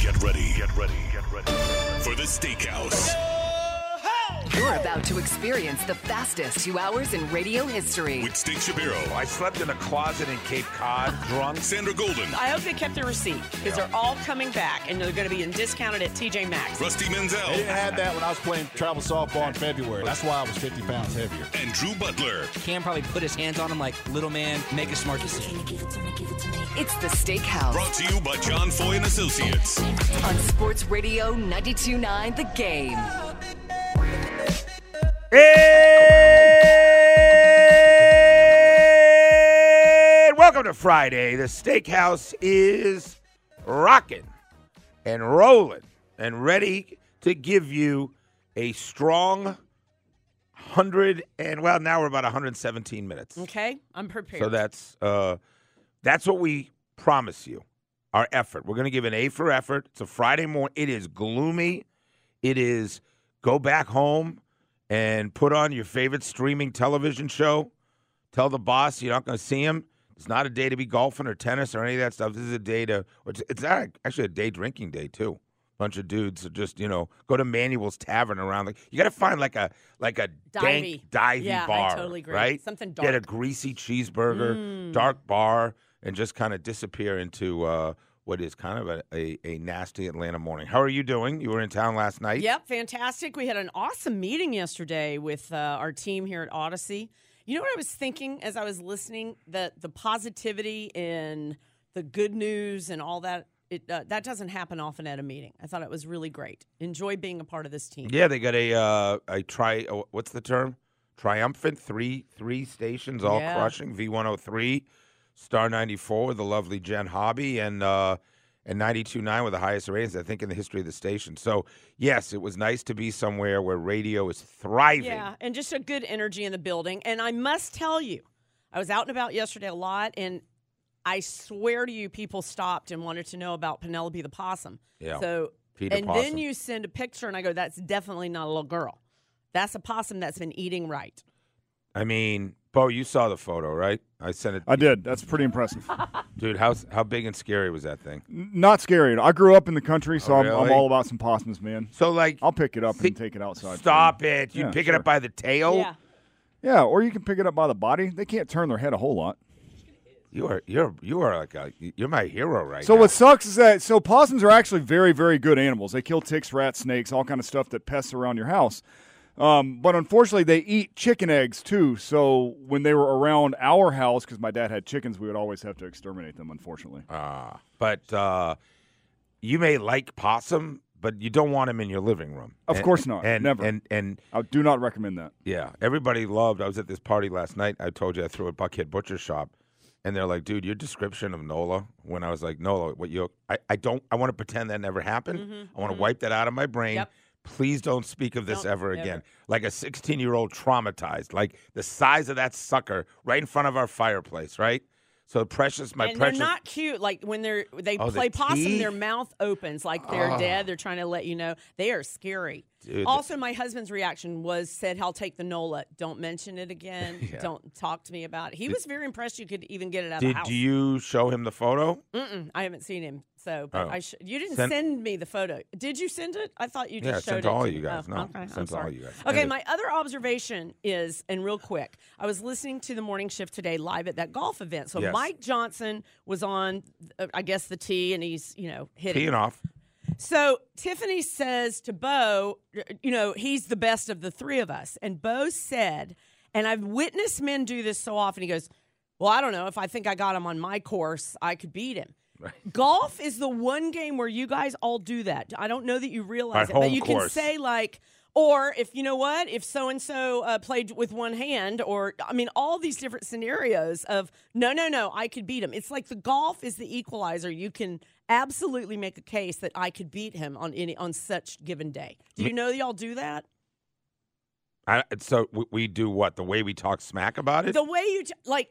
Get ready, get ready, get ready. For the Steakhouse. You're about to experience the fastest two hours in radio history. With Steak Shapiro, I slept in a closet in Cape Cod, drunk. Sandra Golden, I hope they kept the receipt because they're all coming back and they're going to be in discounted at TJ Maxx. Rusty Mansell, They didn't have that when I was playing travel softball in February. That's why I was 50 pounds heavier. and Drew Butler. Cam probably put his hands on him like, little man, make a smart decision. It's the Steakhouse Brought to you by John Foy and Associates. on Sports Radio 92.9 The Game. And welcome to Friday. The steakhouse is rocking and rolling and ready to give you a strong 100 and well now we're about 117 minutes. Okay, I'm prepared. So that's uh that's what we promise you. Our effort. We're going to give an A for effort. It's a Friday morning. It is gloomy. It is go back home and put on your favorite streaming television show. Tell the boss you're not going to see him. It's not a day to be golfing or tennis or any of that stuff. This is a day to. It's, actually a day drinking day too. Bunch of dudes that just you know go to Manuel's Tavern around. Like you got to find like a like a Divey. dank divey Yeah, I bar, totally agree. right? Something dark. Get a greasy cheeseburger, Mm. dark bar, and just kind of disappear into uh, what is kind of a, a, a nasty Atlanta morning. How are you doing? You were in town last night. Yep, fantastic. We had an awesome meeting yesterday with uh, our team here at Odyssey. You know what I was thinking as I was listening? That the positivity and the good news and all that it uh, that doesn't happen often at a meeting. I thought it was really great. Enjoy being a part of this team. Yeah, they got a uh, a tri. uh, What's the term? Triumphant three three stations all Yeah. crushing. V one hundred three, Star ninety four with the lovely Jen Hobby, and uh, and ninety two nine with the highest ratings I think in the history of the station. So yes, it was nice to be somewhere where radio is thriving. Yeah, and just a good energy in the building. And I must tell you, I was out and about yesterday a lot, and I swear to you, people stopped and wanted to know about Penelope the possum. Yeah, So, Peter and Possum. then you send a picture, and I go, "That's definitely not a little girl. That's a possum that's been eating right." I mean, Bo, you saw the photo, right? I sent it. I did. That's pretty impressive. Dude, how how big and scary was that thing? N- Not scary. I grew up in the country, so Oh, I'm, I'm really? all about some possums, man. So like, I'll pick it up See- and take it outside. for stop it! You Yeah, pick it sure. up by the tail. Yeah. Yeah, or you can pick it up by the body. They can't turn their head a whole lot. You are you're you are like a you're my hero right So now. what sucks is that so possums are actually very, very good animals. They kill ticks, rats, snakes, all kind of stuff that pests around your house. Um, but unfortunately, they eat chicken eggs too. So when they were around our house, because my dad had chickens, we would always have to exterminate them. Unfortunately, Ah, but uh, you may like possum, but you don't want him in your living room. Of And- course not. And Never. And and I do not recommend that. yeah, everybody loved. I was at this party last night. I told you I threw a Buckhead Butcher Shop, and they're like, "Dude, your description of Nola." When I was like, "Nola, what you?" I, I don't. I want to pretend that never happened. I want to wipe that out of my brain. Yep. Please don't speak of this Don't, ever never. again. Like a 16 year old traumatized, like the size of that sucker right in front of our fireplace, right? So precious, my and precious. they're not cute. Like when they're they Oh, the play possum, teeth? their mouth opens like they're Oh. dead. They're trying to let you know they are scary. Dude, also, my husband's reaction was said, "I'll take the Nola. Don't mention it again. Yeah. Don't talk to me about it." He was very impressed you could even get it out of Did the house. do you show him the photo? Mm-mm, I haven't seen him. So, but Oh. I sh- you didn't Send- send me the photo. Did you send it? I thought you just Yeah, showed sent it to all you guys. Oh, No, okay, sent all you guys. Okay, And it- my other observation is, and real quick, I was listening to the morning shift today live at that golf event. So Yes. Mike Johnson was on, uh, I guess, the tee, and he's you know hitting. Peeing off. So Tiffany says to Bo, you know, he's the best of the three of us. And Bo said, and I've witnessed men do this so often. He goes, Well, I don't know. If I think I got him on my course, I could beat him. Golf is the one game where you guys all do that. I don't know that you realize My it, but you can say, like, or if you know what, if so and so played with one hand, or I mean, all these different scenarios of no, no, no, I could beat him. It's like the golf is the equalizer. You can absolutely make a case that I could beat him on any on such given day. Do you know that y'all do that? I, so we, we do what? The way we talk smack about it? The way you t- like.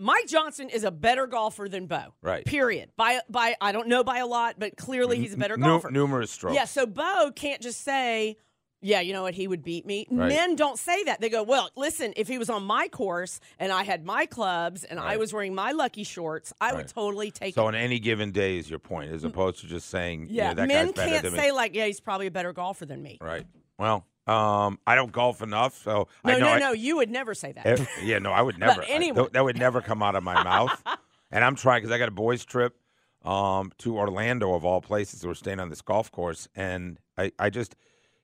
Mike Johnson is a better golfer than Bo. Right. Period. By by, I don't know by a lot, but clearly he's a better golfer. numerous strokes. Yeah, so Bo can't just say, Yeah, you know what? He would beat me. Right. Men don't say that. They go, well, listen, if he was on my course and I had my clubs and I was wearing my lucky shorts, I would totally take So it. on any given day is your point, as mm. opposed to just saying, yeah, yeah, that men guy's better can't than me. say like, yeah, he's probably a better golfer than me. Right. Well, um, I don't golf enough, so No, I know no, I, no. You would never say that. Eh, yeah, no, I would never. I- anyone. that would never come out of my mouth. And I'm trying because I got a boys' trip um, to Orlando of all places. We're staying on this golf course, and I, I just,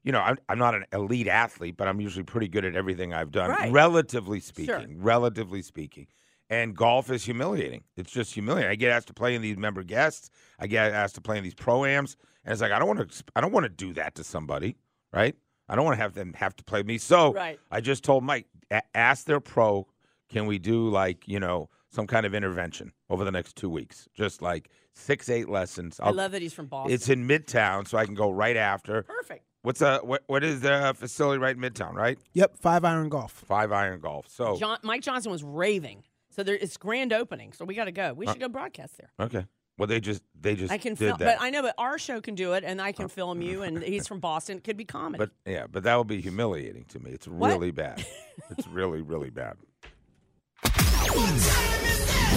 you know, I'm, I'm not an elite athlete, but I'm usually pretty good at everything I've done, Right. relatively speaking. Sure. Relatively speaking. And golf is humiliating. It's just humiliating. I get asked to play in these member guests. I get asked to play in these pro proams, and it's like I don't want to. I don't want to do that to somebody, right? I don't want to have them have to play me. So Right. I just told Mike, a- ask their pro, can we do like, you know, some kind of intervention over the next two weeks? Just like six, eight lessons. I love that he's from Boston. It's in Midtown, so I can go right after. perfect. What's a what? What is the uh, facility right in Midtown? Right, Yep, five iron golf. five iron golf. So John, Mike Johnson was raving. So there, it's grand opening. So we got to go. We uh, should go broadcast there. okay. Well, they just they just I can did film, that. but I know, but our show can do it, and I can uh, film you. And he's from Boston. It could be comedy. But yeah, but that would be humiliating to me. It's What? really bad. it's really really bad.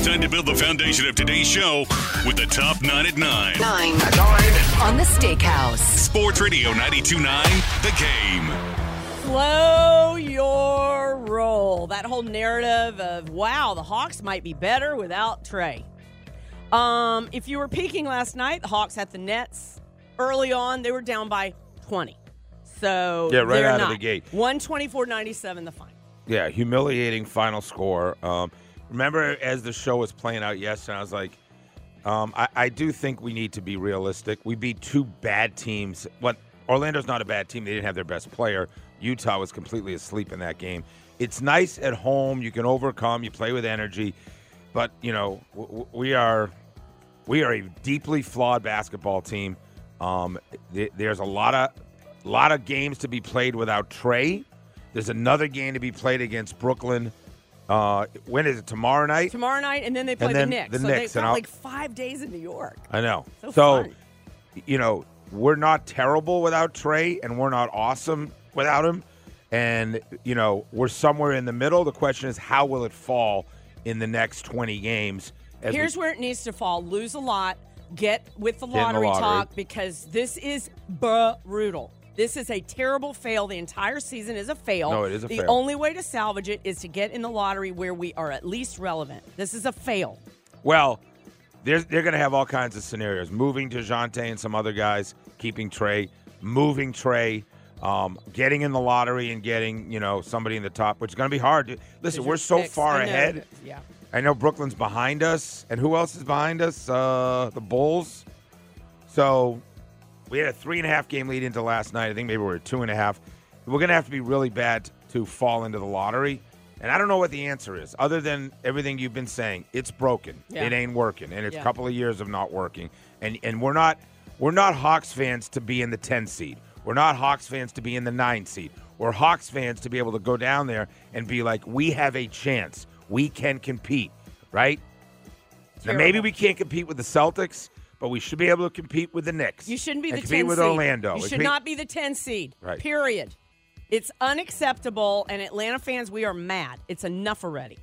Time to build the foundation of today's show with the top nine at nine. Nine. On the Steakhouse. Sports Radio 929, The Game. Slow your roll. That whole narrative of wow, the Hawks might be better without Trey. Um, if you were peeking last night, the Hawks at the Nets early on, they were down by 20. So Yeah, right out of the gate. 124-97 the final. Yeah, humiliating final score. Um, remember, as the show was playing out yesterday, I was like, um, I, I do think we need to be realistic. We beat two bad teams. What Orlando's not a bad team. They didn't have their best player. Utah was completely asleep in that game. It's nice at home. You can overcome. You play with energy, but you know w- w- we are we are a deeply flawed basketball team. Um, th- there's a lot of lot of games to be played without Trey. There's another game to be played against Brooklyn. Uh, when is it? Tomorrow night. Tomorrow night, and then they play then the Knicks. the so Knicks, they've and got like five days in New York. I know. So So, you know, we're not terrible without Trey, and we're not awesome without him. And you know, we're somewhere in the middle. The question is, how will it fall in the next 20 games? As we- Here's where it needs to fall: lose a lot, get with the in the lottery, lottery. talk because this is brutal. This is a terrible fail. The entire season is a fail. No, it is a the fail. only way to salvage it is to get in the lottery where we are at least relevant. This is a fail. Well, they're, they're going to have all kinds of scenarios. Moving Dejounte and some other guys, keeping Trey, moving Trey, um, getting in the lottery and getting, you know, somebody in the top, which is going to be hard. Listen, we're so Picks. far ahead. Yeah. I know Brooklyn's behind us. And who else is behind us? Uh, the Bulls. So we had a three and a half game lead into last night. I think maybe we're at two and a half. We're going to have to be really bad to fall into the lottery. And I don't know what the answer is, other than everything you've been saying. It's broken. Yeah. It ain't working, and it's Yeah. a couple of years of not working. And and we're not we're not Hawks fans to be in the 10 seed. We're not Hawks fans to be in the 9 seed. We're Hawks fans to be able to go down there and be like, we have a chance. We can compete, right? Now maybe we can't compete with the Celtics, but we should be able to compete with the Knicks. You shouldn't be the compete 10 with seed. Orlando. You should compete- not be the 10 seed. Right. Period. It's unacceptable, and Atlanta fans, we are mad. It's enough already.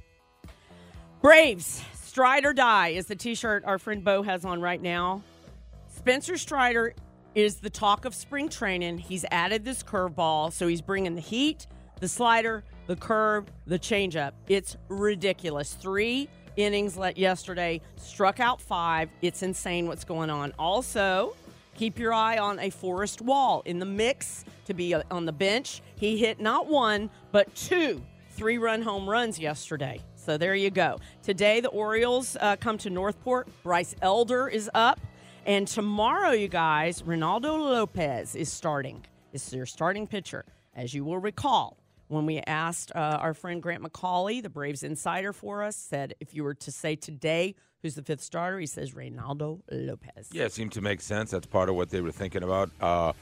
Braves, stride or die is the t shirt our friend Bo has on right now. Spencer Strider is the talk of spring training. He's added this curveball, so he's bringing the heat, the slider, the curve, the changeup. It's ridiculous. Three innings let yesterday, struck out five. It's insane what's going on. Also, keep your eye on a Forrest Wall in the mix to be uh, on the bench. He hit not one, but two three run home runs yesterday. So there you go. Today, the Orioles uh, come to North Port. Bryce Elder is up. And tomorrow, you guys, Reynaldo Lopez is starting. Is their starting pitcher. As you will recall, when we asked uh, our friend Grant McAuley, the Braves insider for us, said if you were to say today who's the fifth starter, he says Reynaldo Lopez. Yeah, it seemed to make sense. That's part of what they were thinking about. Uh,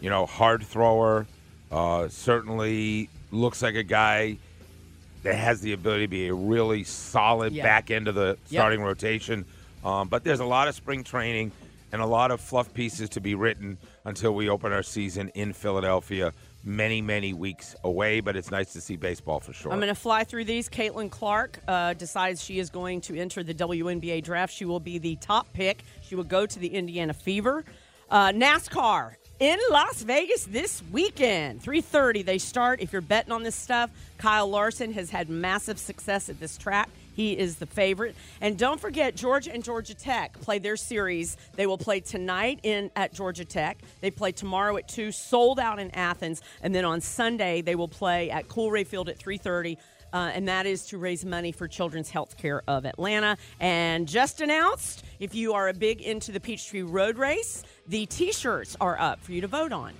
you know, hard thrower. Uh, certainly looks like a guy that has the ability to be a really solid Yeah. back end of the starting rotation. Um, but there's a lot of spring training and a lot of fluff pieces to be written until we open our season in Philadelphia many, many weeks away, but it's nice to see baseball for sure. I'm going to fly through these. Caitlin Clark uh, decides she is going to enter the WNBA draft. She will be the top pick. She will go to the Indiana Fever. Uh, NASCAR in Las Vegas this weekend. 3:30 they start. If you're betting on this stuff, Kyle Larson has had massive success at this track. He is the favorite. And don't forget, Georgia and Georgia Tech play their series. They will play tonight in at Georgia Tech. They play tomorrow at two, sold out in Athens, and then on Sunday they will play at Coolray Field at 3:30. Uh, and that is to raise money for Children's Health Care of Atlanta. And just announced, if you are a big into the Peachtree Road Race, the T-shirts are up for you to vote on.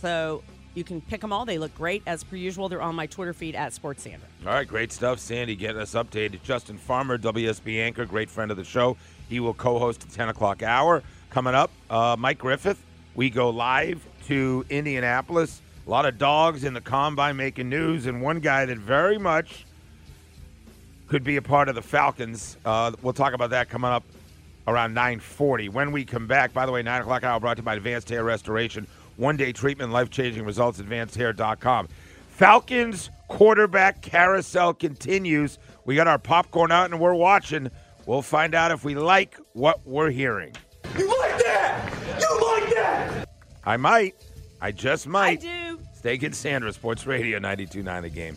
So you can pick them all. They look great as per usual. They're on my Twitter feed at Sports Sandra. All right, great stuff, Sandy. Getting us updated. Justin Farmer, WSB anchor, great friend of the show. He will co-host the 10 o'clock hour. Coming up, uh, Mike Griffith. We go live to Indianapolis. A lot of dogs in the combine making news, and one guy that very much could be a part of the Falcons. Uh, we'll talk about that coming up around 9:40. When we come back, by the way, 9 o'clock hour brought to you by Advanced Hair Restoration. One-day treatment, life-changing results. AdvancedHair.com. Falcons quarterback carousel continues. We got our popcorn out and we're watching. We'll find out if we like what we're hearing. You like that? You like that? I might. I just I might. do. Steak and Sandra, Sports Radio 92.9 The Game.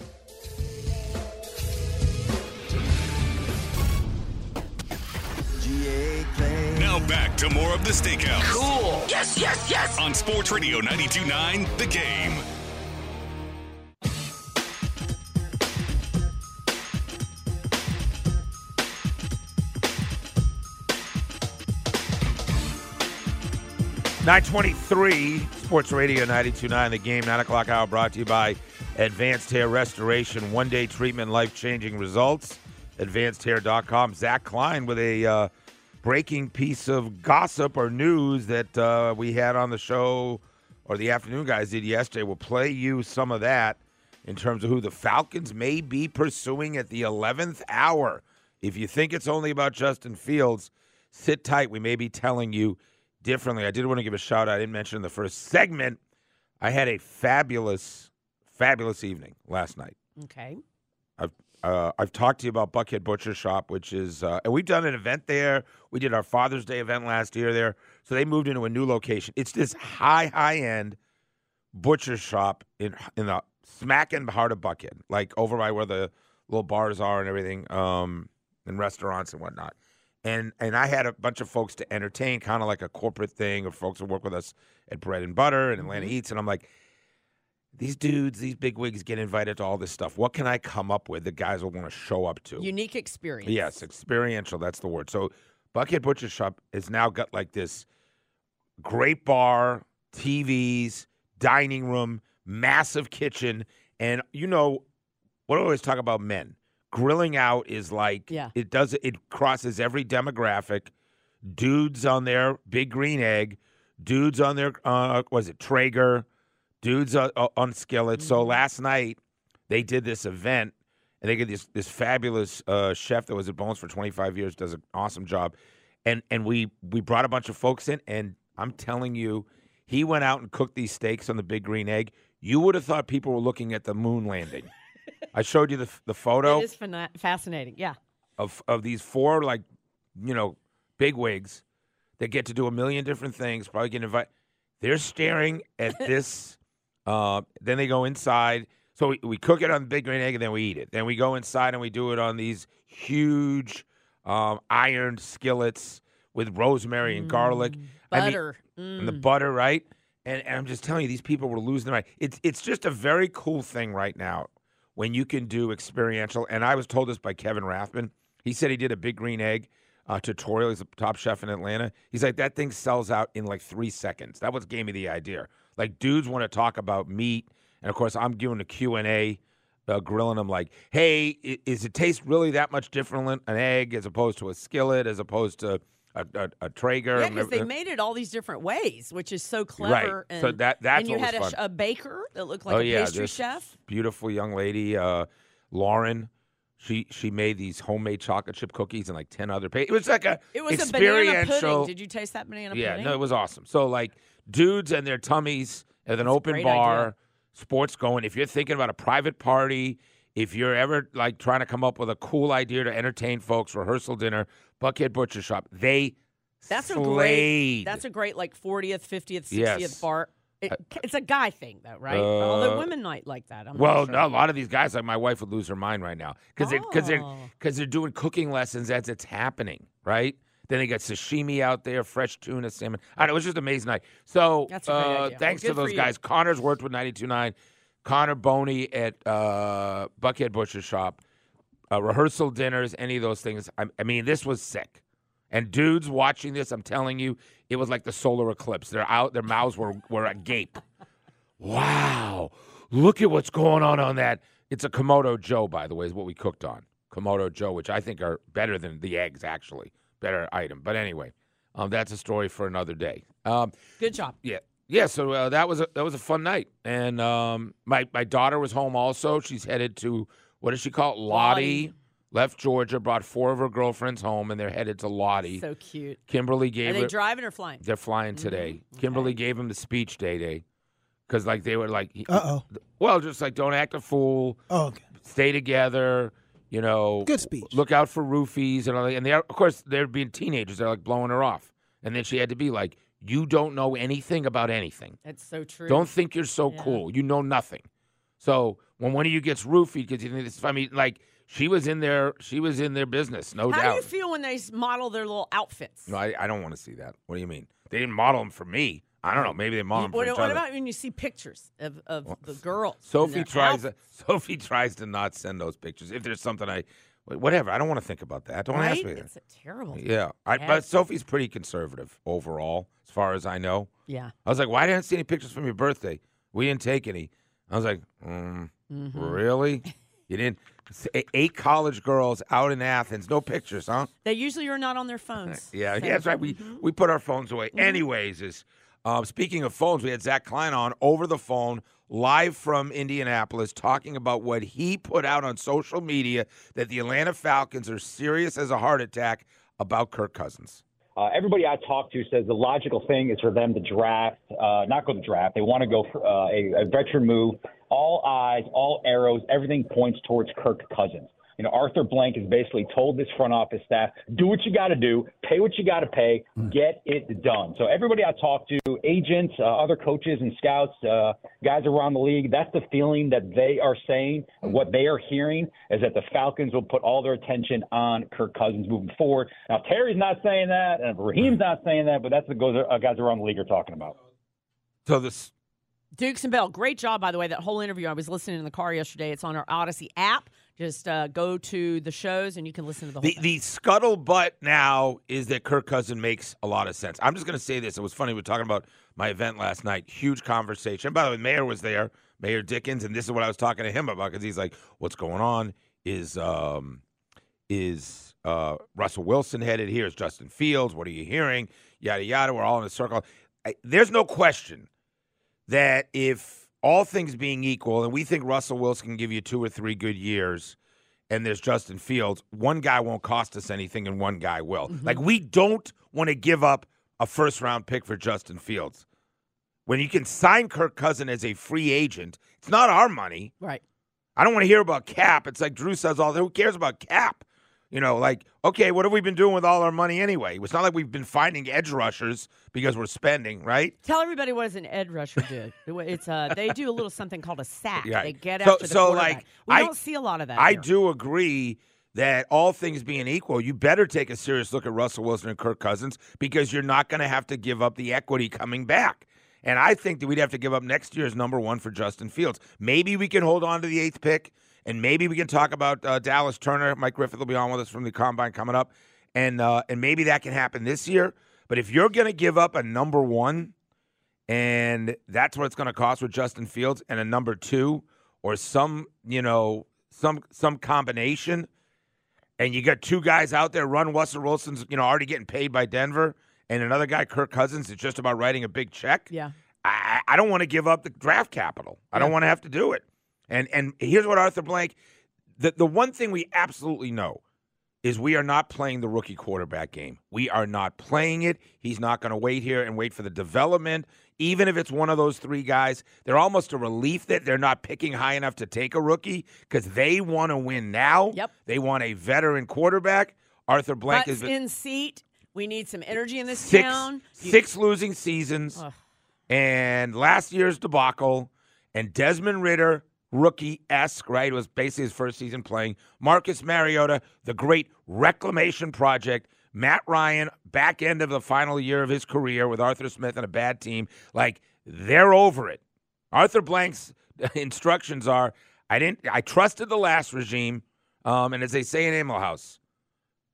Now back to more of the Steakhouse. Cool. Yes, yes, yes. on Sports Radio 92.9 The Game. Nine twenty-three, Sports Radio 92.9 The Game, 9 o'clock hour brought to you by Advanced Hair Restoration. One-day treatment, life-changing results. AdvancedHair.com. Zach Klein with a uh, breaking piece of gossip or news that uh, we had on the show, or the afternoon guys did yesterday. We'll play you some of that in terms of who the Falcons may be pursuing at the 11th hour. If you think it's only about Justin Fields, sit tight. We may be telling you differently. I did want to give a shout out. I didn't mention in the first segment. I had a fabulous, fabulous evening last night. Okay. I've uh, I've talked to you about Buckhead Butcher Shop, which is, uh, and we've done an event there. We did our Father's Day event last year there. So they moved into a new location. It's this high, high end butcher shop in in the smack in the heart of Buckhead, like over by where the little bars are and everything, um, and restaurants and whatnot. And and I had a bunch of folks to entertain, kind of like a corporate thing, of folks who work with us at Bread and Butter and Atlanta Eats. And I'm like, these dudes, these big wigs get invited to all this stuff. What can I come up with that guys will want to show up to? Unique experience. Yes, experiential. That's the word. So, Buckhead Butcher Shop has now got like this great bar, TVs, dining room, massive kitchen, and you know what I always talk about men. Grilling out is like Yeah. it does it crosses every demographic. Dudes on their big green egg, dudes on their uh was it Traeger, dudes on, on skillet. So last night they did this event and they get this this fabulous uh, chef that was at Bones for 25 years, does an awesome job, and and we we brought a bunch of folks in, and I'm telling you, he went out and cooked these steaks on the big green egg. You would have thought people were looking at the moon landing. I showed you the the photo It is fascinating. Yeah. of of these four like you know big wigs that get to do a million different things. Probably get invited. They're staring at this. Uh, then they go inside. So we, we cook it on the big green egg and then we eat it. Then we go inside and we do it on these huge um, ironed skillets with rosemary and garlic. I mean, Butter. and the Mm. butter, right? And, and I'm just telling you, these people were losing their mind. It's it's just a very cool thing right now when you can do experiential. And I was told this by Kevin Rathbun. He said he did a big green egg uh, tutorial. He's a top chef in Atlanta. He's like that thing sells out in like three seconds. That was gave me the idea. Like dudes want to talk about meat, and of course I'm doing the Q and A. Uh, grilling them like, hey, is it taste really that much different than an egg as opposed to a skillet, as opposed to a, a, a Traeger? Yeah, and because they made it all these different ways, which is so clever. Right. clever. So And, that- that's and you had a, a baker that looked like oh a yeah, pastry chef. beautiful young lady, uh, Lauren. She she made these homemade chocolate chip cookies and like ten other. Pa- it was like a It was a banana experiential. pudding. Did you taste that banana yeah, pudding? no, it was awesome. So like dudes and their tummies at an open great bar, idea. sports going. If you're thinking about a private party, if you're ever like trying to come up with a cool idea to entertain folks, rehearsal dinner, Buckhead Butcher Shop, they That's a slayed. great. That's a great like 40th, 50th, 60th Yes. bar. It, it's a guy thing though, right? Uh, Although women might like that. I'm Well, no, sure. a lot of these guys, like my wife, would lose her mind right now because they're because they're Oh. because they're doing cooking lessons as it's happening, right? Then they got sashimi out there, fresh tuna, salmon. I don't know, it was just an amazing night. So That's a great uh, thanks Well, to those guys. Connor's worked with 92.9. Connor Boney at uh, Buckhead Butcher Shop. Uh, rehearsal dinners, any of those things. I, I mean, this was sick. And dudes watching this, I'm telling you, it was like the solar eclipse. They're out, their mouths were, were agape. Wow. Look at what's going on on that. It's a Kamado Joe, by the way, is what we cooked on. Kamado Joe, which I think are better than the eggs, actually. Better item. But anyway, um, that's a story for another day. Um, Good job. yeah. Yeah, so uh, that was a that was a fun night, and um, my my daughter was home also. She's headed to what does she call it? Lottie. Lottie. Left Georgia, brought four of her girlfriends home, and they're headed to Lottie. So cute. Kimberly gave. Are gave they her. driving or flying? They're flying today. Kimberly gave him the speech day day, because like they were like, Uh oh. well, just like don't act a fool, Oh, okay. stay together, you know. Good speech. Look out for roofies and all that. And they are, of course, they're being teenagers. They're like blowing her off, and then she had to be like, "You don't know anything about anything. That's so true. Don't think you're so Yeah. cool. You know nothing." So when one of you gets roofied because you think this, I mean, like she was in their, she was in their business, no How doubt. How do you feel when they model their little outfits? no, I, I don't want to see that. What do you mean? They didn't model them for me. I don't know. Maybe they model them for what, each what other. about when you see pictures of, of the girls? Sophie tries to, Sophie tries to not send those pictures. If there's something I, whatever. I don't want to think about that. Don't right? ask me that. It's a terrible. Yeah, I, but Sophie's pretty conservative overall, as far as I know. Yeah. I was like, "Why didn't I see any pictures from your birthday? We didn't take any." I was like, mm, Mm-hmm. "Really? You didn't?" S- Eight college girls out in Athens, no pictures, huh? They usually are not on their phones. Yeah, So- yeah, that's right. We Mm-hmm. we put our phones away. Anyways, is um, speaking of phones, we had Zach Klein on over the phone, live from Indianapolis, talking about what he put out on social media that the Atlanta Falcons are serious as a heart attack about Kirk Cousins. Uh, everybody I talk to says the logical thing is for them to draft, uh, not go to draft. They want to go for uh, a, a veteran move. All eyes, all arrows, everything points towards Kirk Cousins. You know, Arthur Blank has basically told this front office staff, do what you got to do, pay what you got to pay, get it done. So everybody I talk to, agents, uh, other coaches and scouts, uh, guys around the league, that's the feeling that they are saying. What they are hearing is that the Falcons will put all their attention on Kirk Cousins moving forward. Now Terry's not saying that, and Raheem's not saying that, but that's what goes, uh, guys around the league are talking about. So this Dukes and Bell, great job by the way. That whole interview, I was listening in the car yesterday. It's on our Odyssey app. Just uh, go to the shows and you can listen to the whole the thing. the scuttlebutt now is that Kirk Cousin makes a lot of sense. I'm just going to say this. It was funny. We were talking about my event last night. Huge conversation. By the way, Mayor was there, Mayor Dickens, and this is what I was talking to him about because he's like, "What's going on? Is um, is uh, Russell Wilson headed here? Is Justin Fields? What are you hearing? Yada yada. We're all in a circle. I, there's no question that if all things being equal, and we think Russell Wilson can give you two or three good years, and there's Justin Fields, one guy won't cost us anything, and one guy will. Mm-hmm. Like we don't want to give up a first round pick for Justin Fields. When you can sign Kirk Cousin as a free agent, it's not our money. right. I don't want to hear about cap. It's like Drew says all. Who cares about cap? You know, like okay, what have we been doing with all our money anyway? It's not like we've been finding edge rushers because we're spending, right? Tell everybody what does an edge rusher do. It's uh, they do a little something called a sack. Yeah. They get So- after the so, quarterback. like, we I- don't see a lot of that. I here. do agree that all things being equal, you better take a serious look at Russell Wilson and Kirk Cousins because you're not going to have to give up the equity coming back. And I think that we'd have to give up next year's number one for Justin Fields. Maybe we can hold on to the eighth pick, and maybe we can talk about uh, Dallas Turner. Mike Griffith will be on with us from the combine coming up, and uh, and maybe that can happen this year. But if you're going to give up a number one, and that's what it's going to cost with Justin Fields, and a number two, or some you know some some combination, and you got two guys out there. Run Russell Wilson's you know already getting paid by Denver, and another guy Kirk Cousins is just about writing a big check. Yeah. I, I don't want to give up the draft capital. I don't want to have to do it. And and here's what Arthur Blank, the the one thing we absolutely know is we are not playing the rookie quarterback game. We are not playing it. He's not going to wait here and wait for the development. Even if it's one of those three guys, they're almost a relief that they're not picking high enough to take a rookie because they want to win now. Yep. They want a veteran quarterback. Arthur Blank Butts is in seat. We need some energy in this six town. You- six losing seasons, Ugh. and last year's debacle, and Desmond Ridder, rookie esque, right? It was basically his first season playing. Marcus Mariota, the great reclamation project. Matt Ryan, back end of the final year of his career with Arthur Smith and a bad team. Like they're over it. Arthur Blank's instructions are: I didn't. I trusted the last regime, um, and as they say in Animal House,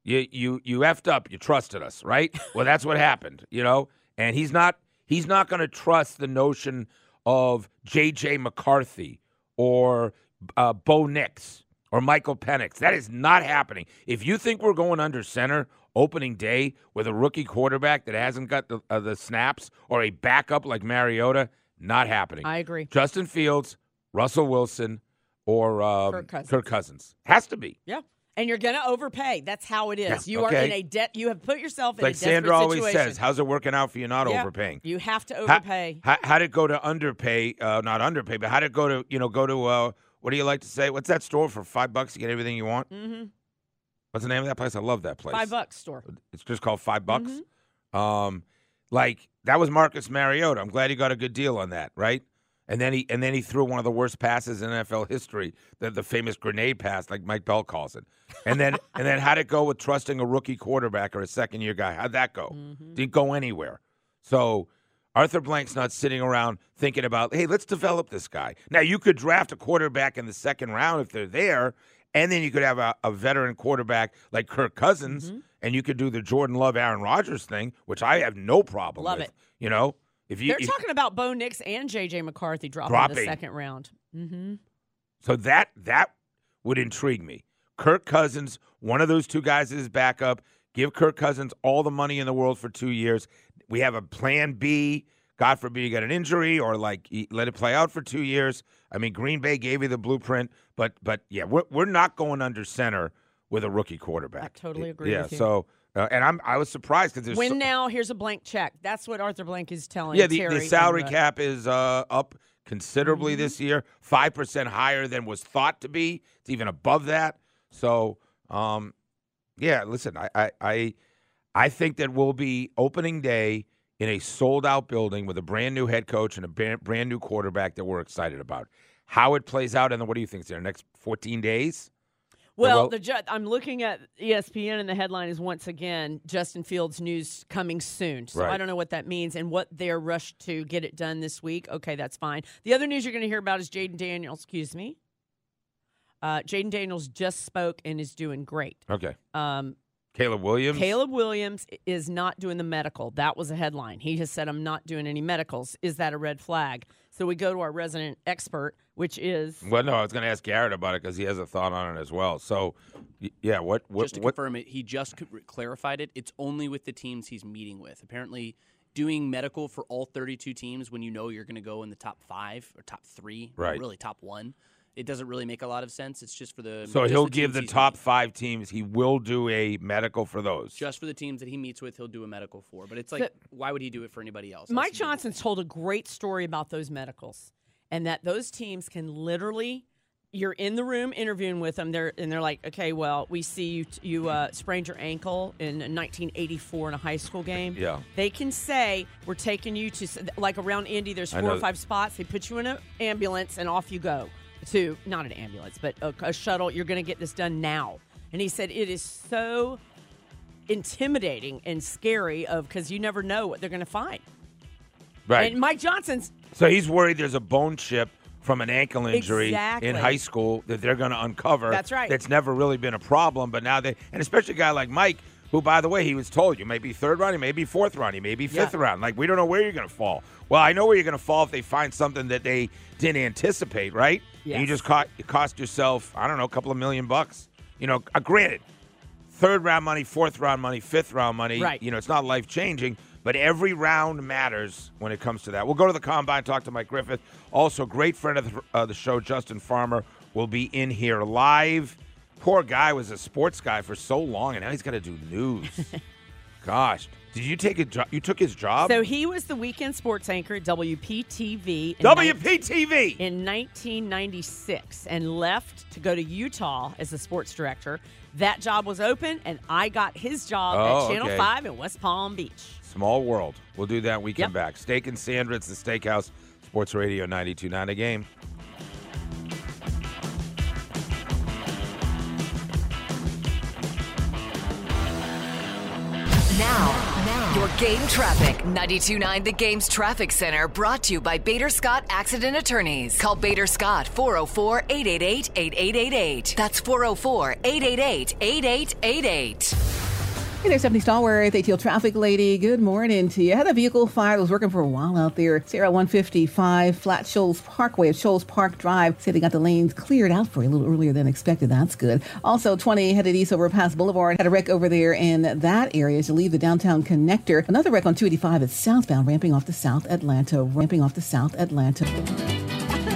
you you you effed up. You trusted us, right? Well, that's what happened, you know. And he's not he's not going to trust the notion of J.J. McCarthy or uh, Bo Nix or Michael Penix. That is not happening. If you think we're going under center opening day with a rookie quarterback that hasn't got the, uh, the snaps or a backup like Mariota, not happening. I agree. Justin Fields, Russell Wilson, or um, Kirk Cousins. Kirk Cousins has to be. Yeah. And you're going to overpay. That's how it is. Yeah, you are in a debt. You have put yourself in like a desperate Sandra always situation. says, how's it working out for you not Yeah. overpaying? You have to overpay. How, how'd it go to underpay? Uh, not underpay, but how'd it go to you know go to uh, what do you like to say? What's that store for five bucks you get everything you want? mm-hmm. What's the name of that place? I love that place. Five bucks store. It's just called five bucks. Mm-hmm. Um, like that was Marcus Mariota. I'm glad he got a good deal on that, right? And then he and then he threw one of the worst passes in NFL history, the, the famous grenade pass, like Mike Bell calls it. And then and then how'd it go with trusting a rookie quarterback or a second year guy? How'd that go? Mm-hmm. Didn't go anywhere. So Arthur Blank's not sitting around thinking about, hey, let's develop this guy. Now you could draft a quarterback in the second round if they're there, and then you could have a, a veteran quarterback like Kirk Cousins, Mm-hmm. and you could do the Jordan Love, Aaron Rodgers thing, which I have no problem Love with. it. You know, if you They're if- talking about Bo Nix and J.J. McCarthy dropping, in the second round. Mm-hmm. So that that would intrigue me. Kirk Cousins, one of those two guys is his backup. Give Kirk Cousins all the money in the world for two years. We have a plan B. God forbid you get an injury or like let it play out for two years. I mean, Green Bay gave you the blueprint, but but yeah, we're we're not going under center with a rookie quarterback. I totally agree Yeah, with you. Uh, and I'm I was surprised because there's Win so- now. Here's a blank check. That's what Arthur Blank is telling. yeah, the, the salary uh, cap is uh, up considerably Mm-hmm. this year, five percent higher than was thought to be. It's even above that. So, um, yeah, listen, I, I, I, I think that we'll be opening day in a sold out building with a brand new head coach and a brand, brand new quarterback that we're excited about. How it plays out, and then what do you think? Is there the next fourteen days? Well, well- the ju- I'm looking at ESPN, and the headline is once again Justin Fields news coming soon. So I don't know what that means and what they're rushed to get it done this week. Okay, that's fine. The other news you're going to hear about is Jayden Daniels. Excuse me. Uh, Jayden Daniels just spoke and is doing great. Okay, Um, Caleb Williams. Caleb Williams is not doing the medical. That was a headline. He has said, I'm not doing any medicals. Is that a red flag? So we go to our resident expert, which is Well, no, I was going to ask Garrett about it because he has a thought on it as well. So, yeah, what, what, just to what? confirm it, he just clarified it. It's only with the teams he's meeting with. Apparently, doing medical for all 32 teams when you know you're going to go in the top five or top three, or Right. really top one, it doesn't really make a lot of sense. It's just for the So he'll the give the top meeting. five teams. He will do a medical for those. Just for the teams that he meets with, he'll do a medical for. But it's like, The- why would he do it for anybody else? Mike That's the big- Johnson told a great story about those medicals and that those teams can literally you're in the room interviewing with them they're and they're like okay well we see you you uh, sprained your ankle in 1984 in a high school game Yeah. they can say we're taking you to like around Indy there's four or five spots they put you in an ambulance and off you go to not an ambulance but a, a shuttle you're going to get this done now and he said it is so intimidating and scary of because you never know what they're going to find right. and Mike Johnson's so he's worried there's a bone chip from an ankle injury Exactly. in high school that they're going to uncover. That's right. That's never really been a problem, but now they, and especially a guy like Mike, who, by the way, he was told you may be third round, he may be fourth round, he may be fifth Yeah. round. Like we don't know where you're going to fall. Well, I know where you're going to fall if they find something that they didn't anticipate, right? And you just caught, you cost yourself, I don't know, a couple of million bucks. You know, uh, granted, third round money, fourth round money, fifth round money. Right. You know, it's not life changing, but every round matters when it comes to that. We'll go to the combine, talk to Mike Griffith. Also, great friend of the, uh, the show, Justin Farmer, will be in here live. Poor guy was a sports guy for so long, and now he's got to do news. Gosh, did you take a job? You took his job? So he was the weekend sports anchor at WPTV. in WPTV. in 1996 and left to go to Utah as the sports director. That job was open, and I got his job Oh, at Channel okay. 5 in West Palm Beach. Small world. We'll do that when we come Yep. back. Steak and Sandra, it's the Steakhouse, Sports Radio 92.9 a game. Now, now, your game traffic. 92.9 The Game's Traffic Center brought to you by Bader Scott Accident Attorneys. Call Bader Scott 404 888 8888. That's 404 888 8888. Hey there, Stephanie Stallworth, ATL traffic lady. Good morning to you. I had a vehicle fire that was working for a while out there. Sarah 155, Flat Shoals Parkway at Shoals Park Drive. Say they got the lanes cleared out for you a little earlier than expected. That's good. Also, 20 headed east over past Boulevard. Had a wreck over there in that area as you leave the downtown connector. Another wreck on 285 is southbound, ramping off the South Atlanta, ramping off the South Atlanta.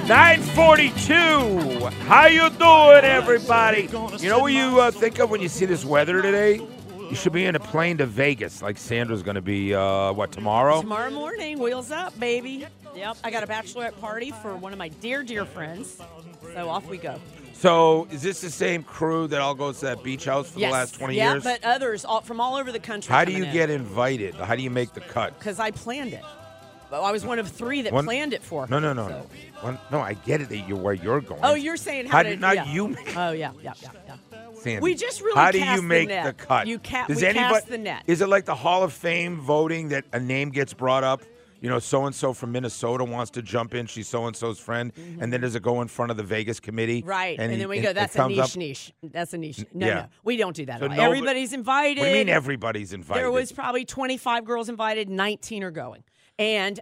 942. How you doing, everybody? You know what you uh, think of when you see this weather today? You should be in a plane to Vegas, like Sandra's going to be, uh, what, tomorrow? Tomorrow morning, wheels up, baby. Yep, I got a bachelorette party for one of my dear, dear friends. So off we go. So, is this the same crew that all goes to that beach house for yes. the last 20 yeah, years? but others all, from all over the country. How do you get invited? How do you make the cut? Because I planned it. I was one of three that One- planned it for No, no, no, so- no. One, no, I get it that you're where you're going. Oh, you're saying how, How did did not yeah. you make Oh yeah, yeah, yeah, yeah. Sandy, We just really How do you the make net. the cut? You ca- Does we anybody, cast the net. Is it like the Hall of Fame voting that a name gets brought up? You know, so and so from Minnesota wants to jump in. She's so and so's friend, and then does it go in front of the Vegas committee? Mm-hmm. Right, and, it- then we go. That's a niche, up- niche. That's a niche. No, Yeah. no, we don't do that. So nobody- Everybody's invited. What do you mean everybody's invited? There was probably 25 girls invited. 19 are going, and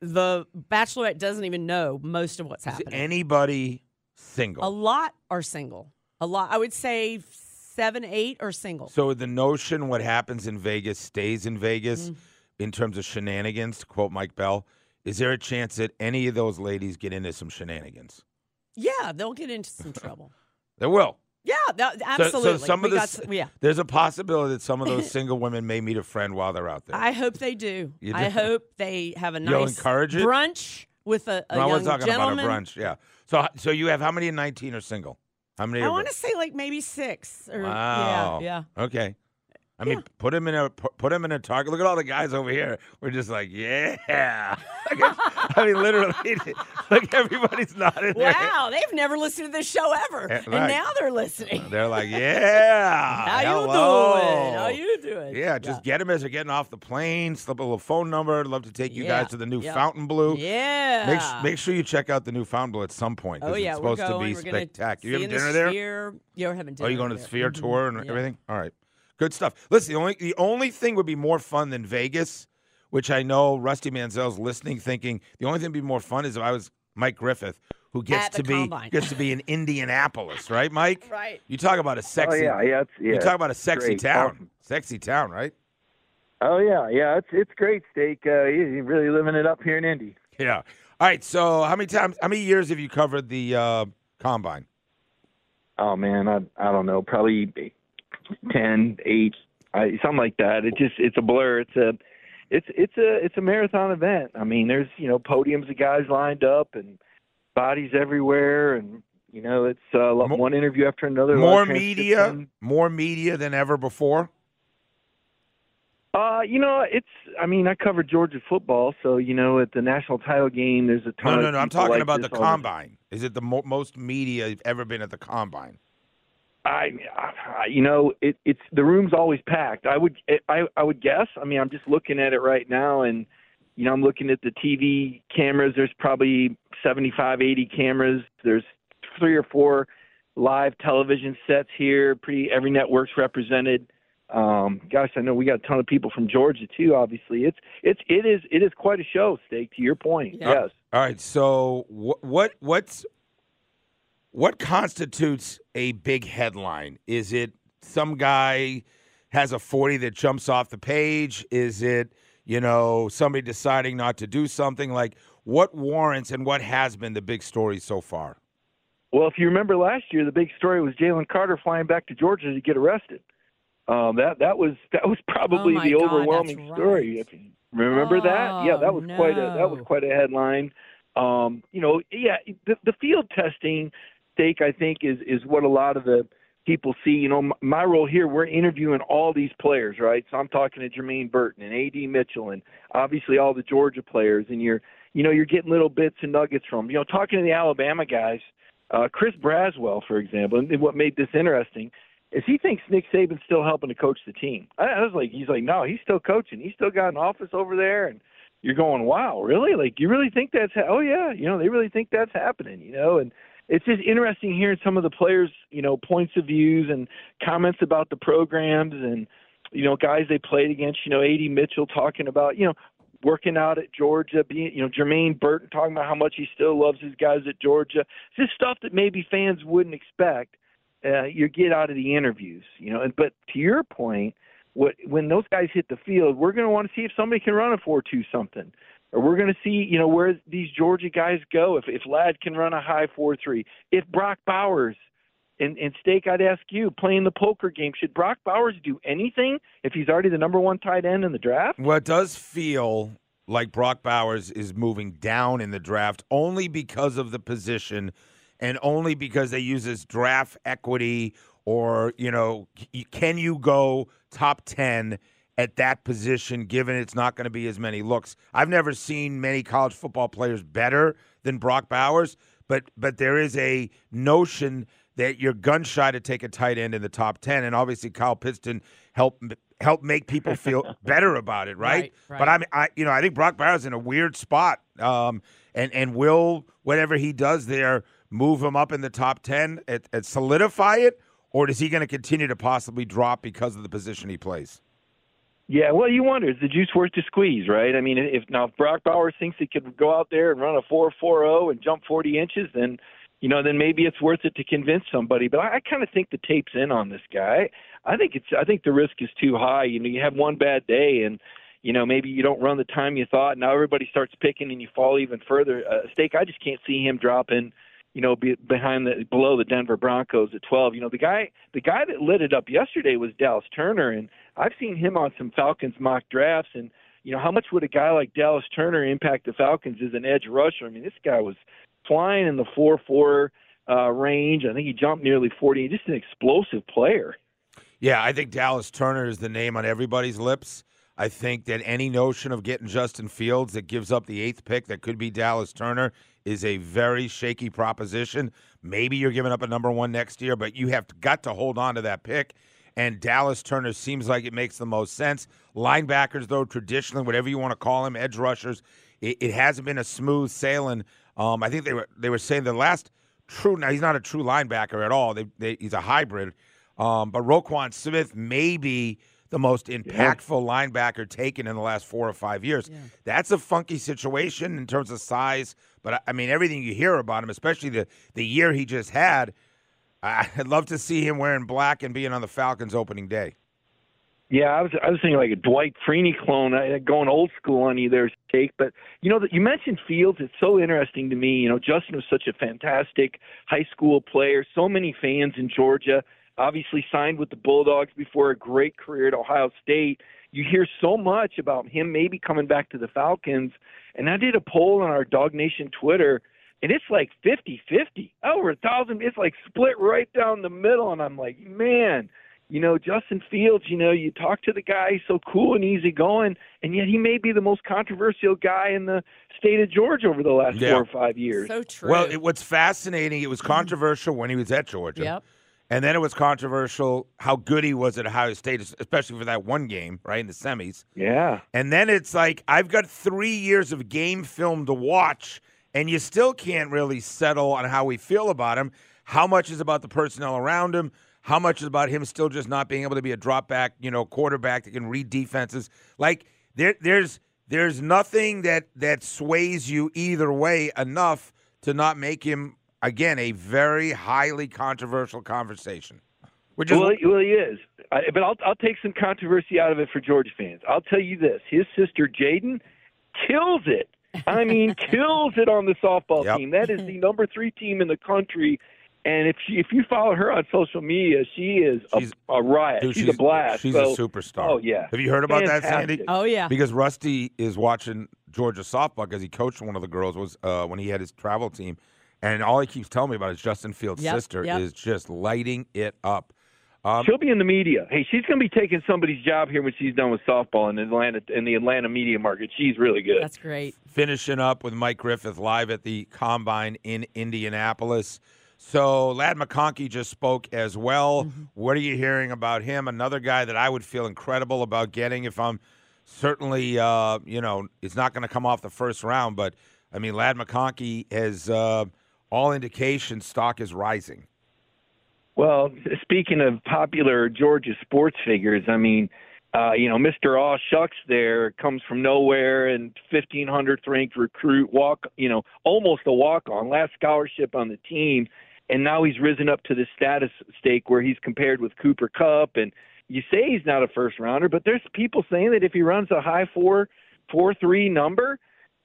the Bachelorette doesn't even know most of what's Is happening. anybody single? a lot are single. A lot. I would say seven, eight are single. So the notion what happens in Vegas stays in Vegas Mm. in terms of shenanigans, to quote Mike Bell. Is there a chance that any of those ladies get into some shenanigans? yeah, they'll get into some trouble. They will. Yeah, that, absolutely. So, some We of the got yeah. there's a possibility that some of those single women may meet a friend while they're out there. I hope they do. You I hope they have a You'll nice encourage it? brunch with a, a no, I was talking gentleman. about a brunch. Yeah. So so you have how many in 19 are single? How many? I want to say like maybe six. Or, Wow. Yeah, yeah. Okay. I mean, put him in a put him in a target. Look at all the guys over here. We're just like, yeah. I mean, literally, like everybody's nodding. Wow, they've never listened to this show ever, Eh, and now they're listening. They're like, yeah. How you hello." doing? How you doing? Yeah, just get them as they're getting off the plane. Slip a little phone number. I'd love to take you Yeah, guys to the new yeah. Fontainebleau. Yeah. Make, make sure you check out the new Fontainebleau at some point. Oh yeah, it's supposed we're going. to be spectacular. You having in dinner the there? Sphere. You're having dinner. Oh, you going to the. Sphere Mhm. tour and Yeah. everything? All right, good stuff. Listen, the only the only thing would be more fun than Vegas, which I know Rusty Mansell's listening, thinking the only thing would be more fun is if I was Mike Griffith, who gets to the be Combine. gets to be in Indianapolis, right, Mike? Right. You talk about a sexy. Oh yeah, yeah, it's, yeah. you talk about a sexy great, town, awesome. sexy town, right? Oh yeah, yeah, it's it's great, Steak. Uh, you- you're really living it up here in Indy. Yeah. All right. So, how many times? How many years have you covered the uh, combine? Oh man, I I don't know, probably ten, eight, I, something like that. It just it's a blur. It's a it's it's a it's a marathon event. I mean, there's you know podiums of guys lined up and bodies everywhere, and you know it's uh, Mo- one interview after another. More media, more media than ever before. Uh, you know, it's. I mean, I covered Georgia football, so you know, at the national title game, there's a ton. No, no, no. I'm talking like about the combine. Is it the mo- most media you've ever been at the combine? I, I you know, it, it's the room's always packed. I would, I, I would guess. I mean, I'm just looking at it right now, and you know, I'm looking at the TV cameras. There's probably 75, 80 cameras. There's three or four live television sets here. Pretty every network's represented. Um, gosh, I know we got a ton of people from Georgia too. Obviously, it's it's it is it is quite a show. Steak to your point. Yeah. Yes. All right. So what what what's what constitutes a big headline? Is it some guy has a 40 that jumps off the page? Is it, you know, somebody deciding not to do something like what warrants and what has been the big story so far? Well, if you remember last year, the big story was Jalen Carter flying back to Georgia to get arrested. Um, that that was that was probably Oh the God, overwhelming that's story. right. If you remember that? Yeah, that was Oh, quite a that was quite a headline. Um, you know, yeah, the, the field testing stake I think is is what a lot of the people see. You know, my role here, we're interviewing all these players, right? So I'm talking to Jermaine Burton and A.D. Mitchell and obviously all the Georgia players, and you're you know you're getting little bits and nuggets from. You know, talking to the Alabama guys, uh, Chris Braswell, for example, and what made this interesting is he thinks Nick Saban's still helping to coach the team. I, I was like, he's like, no, he's still coaching. He's still got an office over there, and you're going, wow, really? Like, you really think that's? Ha- oh yeah, you know, they really think that's happening, you know, and it's just interesting hearing some of the players, you know, points of views and comments about the programs and you know guys they played against. You know, AD Mitchell talking about you know working out at Georgia, being you know Jermaine Burton talking about how much he still loves his guys at Georgia. It's just stuff that maybe fans wouldn't expect. Uh, you get out of the interviews, you know. But to your point, what when those guys hit the field, we're going to want to see if somebody can run a four-two something, or we're going to see you know where these Georgia guys go. If if Ladd can run a high four-three, if Brock Bowers and, and Steak, I'd ask you, playing the poker game, should Brock Bowers do anything if he's already the number one tight end in the draft? Well, it does feel like Brock Bowers is moving down in the draft only because of the position and only because they use this draft equity or, you know, can you go top 10 at that position given it's not going to be as many looks. I've never seen many college football players better than Brock Bowers, but but there is a notion that you're gun shy to take a tight end in the top 10 and obviously Kyle Pittston helped help make people feel better about it, right? Right, But. I'm I you know, I think Brock Bowers in a weird spot. Um and and will whatever he does there move him up in the top 10 and, and solidify it or is he going to continue to possibly drop because of the position he plays? Yeah, well, you wonder is the juice worth the squeeze, right? I mean, if now if Brock Bowers thinks he could go out there and run a four four zero and jump forty inches, then you know, then maybe it's worth it to convince somebody. But I, I kind of think the tape's in on this guy. I think it's I think the risk is too high. You know, you have one bad day and. You know, maybe you don't run the time you thought. Now everybody starts picking, and you fall even further. Uh, Steak, I just can't see him dropping you know, be, behind the below the Denver Broncos at 12. You know, the guy the guy that lit it up yesterday was Dallas Turner, and I've seen him on some Falcons mock drafts. And you know, how much would a guy like Dallas Turner impact the Falcons as an edge rusher? I mean, this guy was flying in the four four uh, range. I think he jumped nearly 40. Just an explosive player. Yeah, I think Dallas Turner is the name on everybody's lips. I think that any notion of getting Justin Fields that gives up the eighth pick that could be Dallas Turner is a very shaky proposition. Maybe you're giving up a number one next year, but you have got to hold on to that pick. And Dallas Turner seems like it makes the most sense. Linebackers, though, traditionally, whatever you want to call them, edge rushers, it, it hasn't been a smooth sailing. Um, I think they were they were saying the last true. Now he's not a true linebacker at all. They, they, he's a hybrid. Um, but Roquan Smith may be the most impactful linebacker taken in the last four or five years. That's a funky situation in terms of size. But I- mean, everything you hear about him, especially the the year he just had, I'd love to see him wearing black and being on the Falcons opening day. Yeah, I was I was thinking like a Dwight Freeney clone, uh, going old school on you there, Jake. But you know that you mentioned Fields. It's so interesting to me. You know, Justin was such a fantastic high school player. So many fans in Georgia. Obviously signed with the Bulldogs before a great career at Ohio State. You hear so much about him maybe coming back to the Falcons. And I did a poll on our DawgNation Twitter, and it's like 50-50, over a thousand. It's like split right down the middle. And I'm like, man you know, Justin Fields, you know, you talk to the guy, he's so cool and easy going, and yet he may be the most controversial guy in the state of Georgia over the last Yeah. four or five years. So true. Well, it, what's fascinating, it was mm-hmm. controversial when he was at Georgia. Yep. And then it was controversial how good he was at Ohio State, especially for that one game, right, in the semis. yeah. And then it's like, I've got three years of game film to watch, and you still can't really settle on how we feel about him. How much is about the personnel around him? How much is about him still just not being able to be a drop back, you know, quarterback that can read defenses? Like there, there's there's nothing that that sways you either way enough to not make him again a very highly controversial conversation. Which is Well, he- well, he is. I, but I'll I'll take some controversy out of it for Georgia fans. I'll tell you this: his sister Jaiden kills it. I mean, kills it on the softball Yep. team. That is the number three team in the country And if she, if you follow her on social media, she is a, a riot. Dude, she's, a blast. She's So- a superstar. Oh yeah. Have you heard about that, Sandy? Oh, yeah. Because Rusty is watching Georgia softball because he coached one of the girls was uh, when he had his travel team, and all he keeps telling me about is Justin Fields' Yep, sister yep. is just lighting it up. Um, She'll be in the media. Hey, she's going to be taking somebody's job here when she's done with softball in Atlanta in the Atlanta media market. She's really good. That's great. finishing up with Mike Griffith live at the Combine in Indianapolis. So Ladd McConkey just spoke as well. Mm-hmm. What are you hearing about him? Another guy that I would feel incredible about getting if I'm certainly, uh, you know, it's not going to come off the first round, but I mean, Ladd McConkey has uh, all indications stock is rising. Well, speaking of popular Georgia sports figures, I mean, uh, you know, Mr. Aw Shucks there comes from nowhere and 1500th ranked recruit, walk, you know, almost a walk on, last scholarship on the team. And now he's risen up to the status Steak where he's compared with Cooper Kupp. And you say he's not a first rounder, but there's people saying that if he runs a high four, four, three number,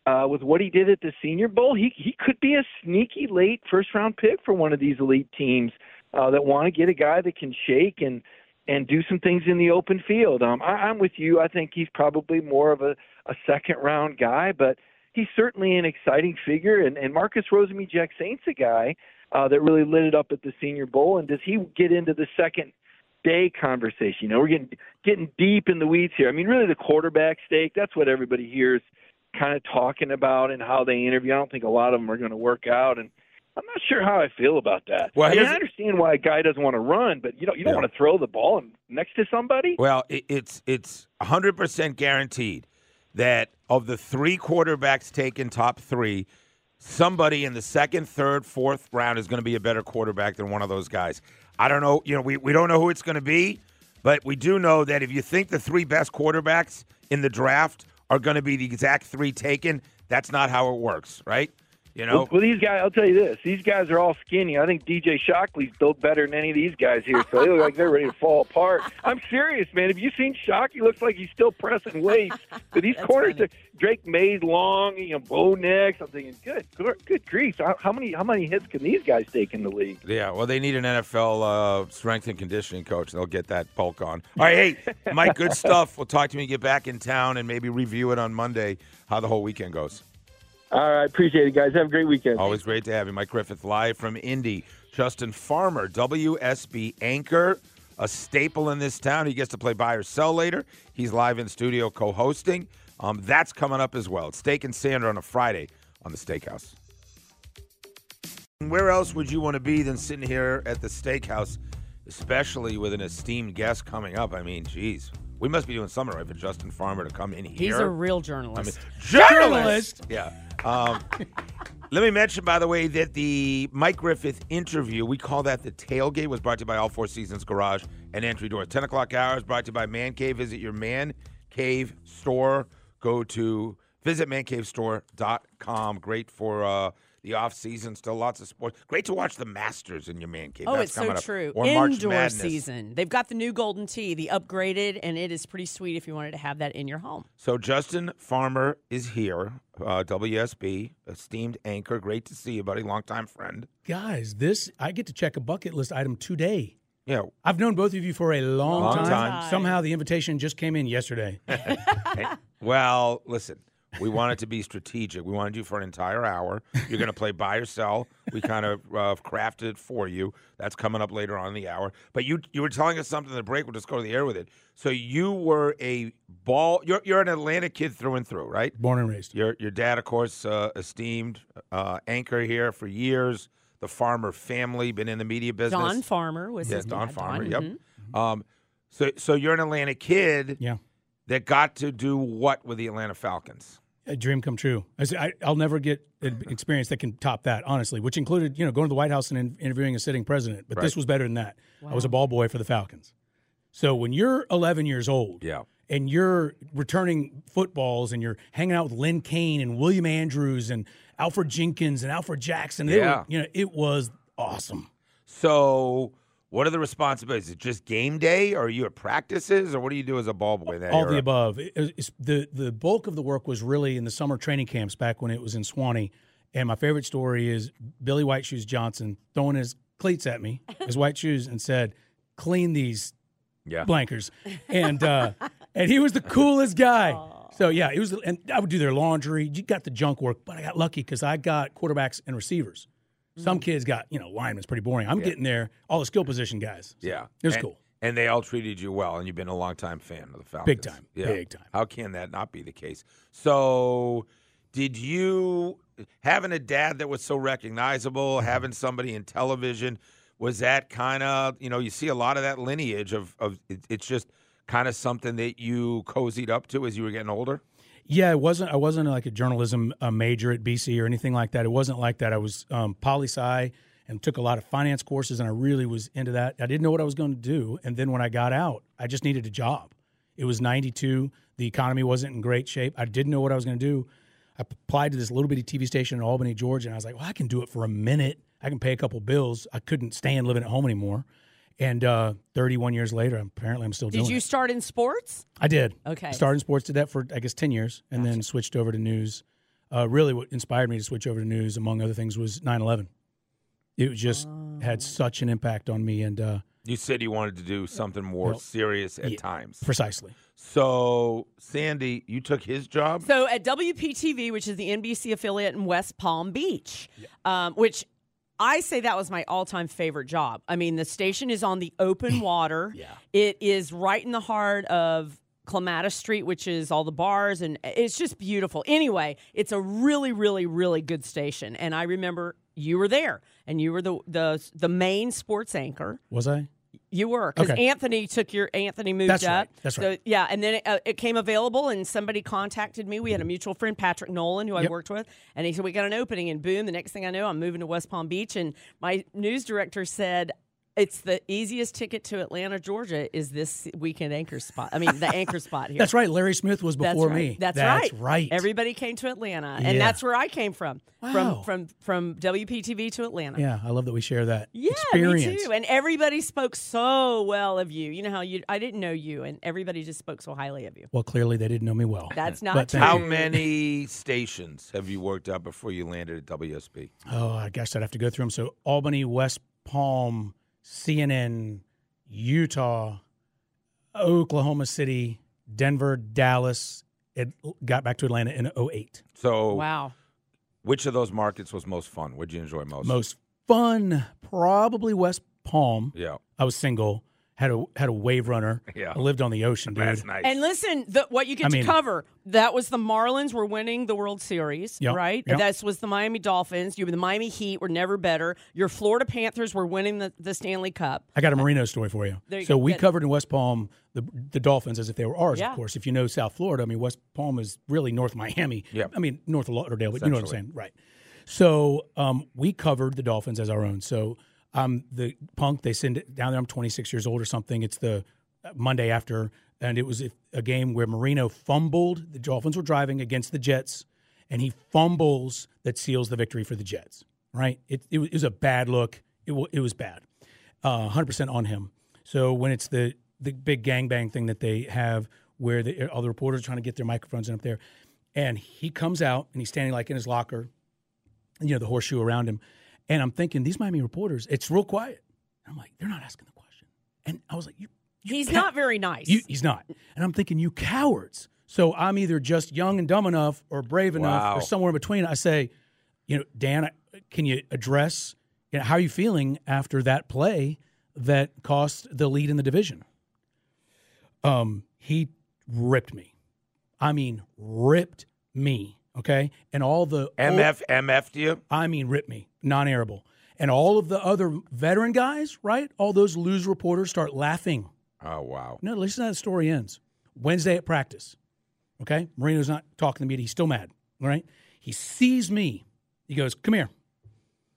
uh, with what he did at the Senior Bowl, he he could be a sneaky late first round pick for one of these elite teams uh, that want to get a guy that can shake and and do some things in the open field. Um, I, I'm with you. I think he's probably more of a, a second round guy, but he's certainly an exciting figure. And, and Marcus Rosemy-Jacksaint's a guy uh, that really lit it up at the Senior Bowl. And does he get into the second day conversation? You know, we're getting getting deep in the weeds here. I mean, really, the quarterback Steak. That's what everybody hears kind of talking about and how they interview. I don't think a lot of them are going to work out, and I'm not sure how I feel about that. Well, I mean, I understand why a guy doesn't want to run, but you don't you don't Yeah. want to throw the ball next to somebody. Well, it, it's it's 100% guaranteed that of the three quarterbacks taken top three, somebody in the second, third, fourth round is going to be a better quarterback than one of those guys. I don't know. You know, we, we don't know who it's going to be, but we do know that if you think the three best quarterbacks in the draft are going to be the exact three taken, that's not how it works, right? You know, Well, well, these guys, I'll tell you this: these guys are all skinny. I think DJ Shockley's built better than any of these guys here, so they look like they're ready to fall apart. I'm serious, man. Have you seen Shock? He looks like he's still pressing weights. But these corners, are, Drake Maye's long, you know, bow necks. I'm thinking, good, good, good grief! How, how many how many hits can these guys take in the league? Yeah, well, they need an NFL uh, strength and conditioning coach. They'll get that bulk on. All right, hey, Mike, good stuff. We'll talk to you when you get back in town and maybe review it on Monday how the whole weekend goes. All right, appreciate it, guys. Have a great weekend. Always great to have you. Mike Griffith live from Indy. Justin Farmer, WSB anchor, a staple in this town. He gets to play buy or sell later. He's live in studio co hosting. Um, that's coming up as well. It's Steak and Sandra on a Friday on the Steakhouse. Where else would you want to be than sitting here at the steakhouse, especially with an esteemed guest coming up? I mean, geez, we must be doing something right for Justin Farmer to come in here. He's a real I mean, journalist. journalist. Yeah. Um, let me mention, by the way, that the Mike Griffith interview, we call that the tailgate, was brought to you by All Four Seasons Garage and Entry Doors. 10 o'clock hours brought to you by Man Cave. Visit your Man Cave store. Go to visit mancavestore.com. Great for uh, the off season. Still lots of sports. Great to watch the Masters in your man cave. Oh, That's it's so coming up. true. Or March Indoor Madness. season. They've got the new Golden Tee, the upgraded, and it is pretty sweet if you wanted to have that in your home. So Justin Farmer is here, uh, WSB, esteemed anchor. Great to see you, buddy. Longtime friend. Guys, this I get to check a bucket list item today. Yeah. I've known both of you for a long, Long time. time. Somehow the invitation just came in yesterday. Well, listen, we want it to be strategic. We wanted you for an entire hour. You're going to play buy or sell. We kind of uh, crafted it for you. That's coming up later on in the hour. But you you were telling us something in the break. We'll just go to the air with it. So you were a ball. You're you're an Atlanta kid through and through, right? Born and raised. Your your dad, of course, uh, esteemed uh, anchor here for years. The Farmer family been in the media business. Don Farmer was yes, his Don dad, Farmer. Don, Yep. mhm. Um, so so you're an Atlanta kid. Yeah. That got to do what with the Atlanta Falcons? A dream come true. I, say- I, I'll never get an experience that can top that, honestly. Which included, you know, going to the White House and in, interviewing a sitting president. But this was better than that. I was a ball boy for the Falcons. So when you're 11 years old, Yeah. and you're returning footballs, and you're hanging out with Lynn Cain and William Andrews and Alfred Jenkins and Alfred Jackson, they Yeah. were, you know, it was awesome. So, what are the responsibilities? Is it just game day, or are you at practices, or what do you do as a ball boy? All the above. It- it's- the the bulk of the work was really in the summer training camps back when it was in Suwanee. And my favorite story is Billy White Shoes Johnson throwing his cleats at me, his white shoes, and said, "Clean these Yeah. blankers." And uh, and he was the coolest guy. So yeah, it was, and I would do their laundry. You got the junk work, but I got lucky because I got quarterbacks and receivers. Some mm-hmm. kids got you know linemen. It's pretty boring. I'm Yeah. getting there, all the skill position guys. So Yeah, it was And- cool. And they all treated you well, and you've been a long time fan of the Falcons. Big time. Yeah. Big time. How can that not be the case? So, did you having a dad that was so recognizable, mm-hmm. having somebody in television, was that kind of you know you see a lot of that lineage of of it, it's just kind of something that you cozied up to as you were getting older? Yeah, it wasn't. I wasn't like a journalism uh, major at BC or anything like that. It wasn't like that. I was um, poli sci and took a lot of finance courses, and I really was into that. I didn't know what I was going to do, and then when I got out, I just needed a job. It was '92. The economy wasn't in great shape. I didn't know what I was going to do. I applied to this little bitty TV station in Albany, Georgia, and I was like, "Well, I can do it for a minute. I can pay a couple bills." I couldn't stand living at home anymore. And uh, 31 years later, apparently, I'm still Did doing it. Did you start in sports? I did. Okay. Started in sports, did that for I guess ten years, and then switched over to news. Uh, really, what inspired me to switch over to news, among other things, was 9/11. It just had such an impact on me, and uh, You said you wanted to do something more Well, serious at yeah, times. precisely. So, Sandy, you took his job. So at WPTV, which is the NBC affiliate in West Palm Beach, um, which I say that was my all-time favorite job. I mean, the station is on the open water. Yeah. It is right in the heart of Clematis Street, which is all the bars, and it's just beautiful. Anyway, it's a really, really, really good station. And I remember you were there, and you were the the the main sports anchor. Was I? You were because Okay. Anthony took your Anthony moved That's up. right. That's So right. yeah, and then it, uh, it came available, and somebody contacted me. We had a mutual friend, Patrick Nolan, who I Yep. worked with, and he said we got an opening. And boom, the next thing I know, I'm moving to West Palm Beach, and my news director said. It's the easiest ticket to Atlanta, Georgia. Is this weekend anchor spot? I mean, the anchor spot here. That's right. Larry Smith was That's before right. me. That's, right. That's right. right. Everybody came to Atlanta, and that's where I came from. Wow. From from from WPTV to Atlanta. yeah, I love that we share that Yeah, experience. me too. And everybody spoke so well of you. You know how you I didn't know you, and everybody just spoke so highly of you. Well, clearly they didn't know me well. That's not But true. How many stations have you worked at before you landed at WSB? Oh, I guess I'd have to go through them. So Albany, West Palm, CNN, Utah, Oklahoma City, Denver, Dallas. It got back to Atlanta in 08. So, Wow. which of those markets was most fun? What did you enjoy most? Most fun, probably West Palm. Yeah. I was single, had a had a wave runner. Yeah. I lived on the ocean, dude. That's nice. And listen, the, what you get I to mean- cover that was the Marlins were winning the World Series, Yep, right? yep. This was the Miami Dolphins. You the Miami Heat were never better. Your Florida Panthers were winning the, the Stanley Cup. I got a Marino story for you. There you so go. we Good. covered in West Palm the the Dolphins as if they were ours, Yeah. of course. If you know South Florida, I mean West Palm is really North Miami. Yep. I mean North Lauderdale, but you know what I'm saying, right? So um, we covered the Dolphins as our own. So um, the punk they send it down there. I'm 26 years old or something. It's the uh, Monday after, and it was a- game where Marino fumbled. The Dolphins were driving against the Jets, and he fumbles that seals the victory for the Jets. Right? It it was, a bad look. It it was bad. Uh, 100% on him. So when it's the the big gangbang thing that they have, where the, all the reporters are trying to get their microphones in up there, and he comes out and he's standing like in his locker, you know, the horseshoe around him, and I'm thinking these Miami reporters, it's real quiet. And I'm like, they're not asking the question, and I was like, you, you He's cow- not very nice. you, he's not, and I'm thinking, you cowards. So I'm either just young and dumb enough, or brave enough, Wow. or somewhere in between. I say, you know, Dan, can you address, you know, how are you feeling after that play that cost the lead in the division? Um, he ripped me. I mean, ripped me. Okay, and all the MF MF to you? I mean, rip me, non-airable, and all of the other veteran guys, right? All those lose reporters start laughing. Oh wow. No, listen to how the story ends. Wednesday at practice. Okay? Marino's not talking to the media. He's still mad. All right? He sees me. He goes, Come here.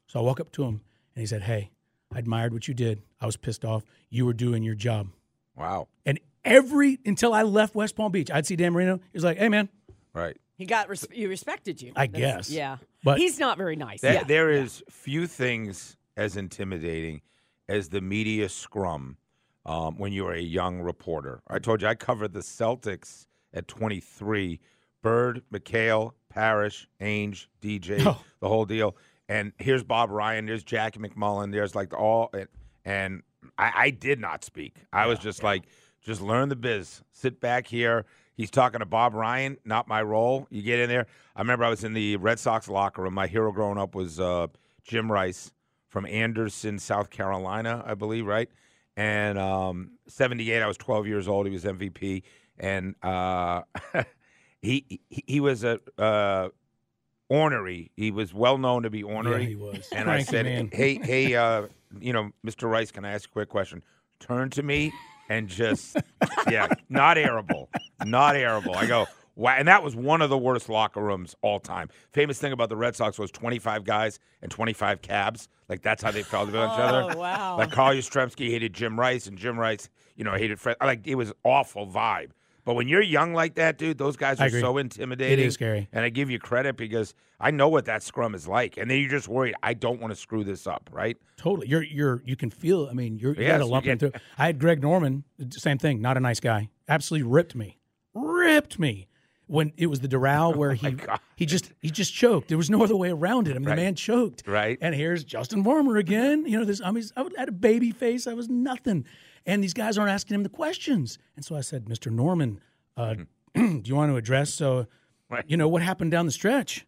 So I walk up to him and he said, Hey, I admired what you did. I was pissed off. You were doing your job. Wow. And every until I left West Palm Beach, I'd see Dan Marino. He was like, Hey man, Right. He got res- you respected you. I That's- guess. Yeah. But- he's not very nice. There, yeah. there is few things as intimidating as the media scrum um, when you're a young reporter. I told you I covered the Celtics at 23. Bird, McHale, Parish, Ainge, DJ, Oh. the whole deal. and here's Bob Ryan, there's Jackie MacMullan, there's like all, and, and I, I did not speak. I was just like, just learn the biz. Sit back here. He's talking to Bob Ryan, not my role. You get in there. I remember I was in the Red Sox locker room. My hero growing up was uh, Jim Rice from Anderson, South Carolina, I believe, right? And um, 78, I was 12 years old. He was MVP. And uh, he, he he was a uh, ornery. He was well known to be ornery. Yeah, he was. And I said, man. "Hey, hey, uh, you know, Mr. Rice, can I ask a quick question? Turn to me and just, yeah, not airable, not airable." I go, "Wow!" And that was one of the worst locker rooms all time. Famous thing about the Red Sox was 25 guys and 25 cabs. Like that's how they felt about each other. Oh, wow. Like Carl Yastrzemski hated Jim Rice, and Jim Rice, you know, hated Fred. Like it was awful vibe. But when you're young like that, dude, those guys are so intimidating. It is scary. And I give you credit because I know what that scrum is like. And then you're just worried, I don't want to screw this up, right? Totally. You're you're you can feel. I mean, you're you Yes, got a lump in through. I had Greg Norman. Same thing. Not a nice guy. Absolutely ripped me. Ripped me. When it was the Doral oh where he he just he just choked. There was no other way around it. I mean, Right. the man choked. Right. And here's Justin Farmer again. You know this. I mean, I had a baby face. I was nothing. And these guys aren't asking him the questions. And so I said, Mr. Norman, uh, do you want to address? So, Right. you know what happened down the stretch?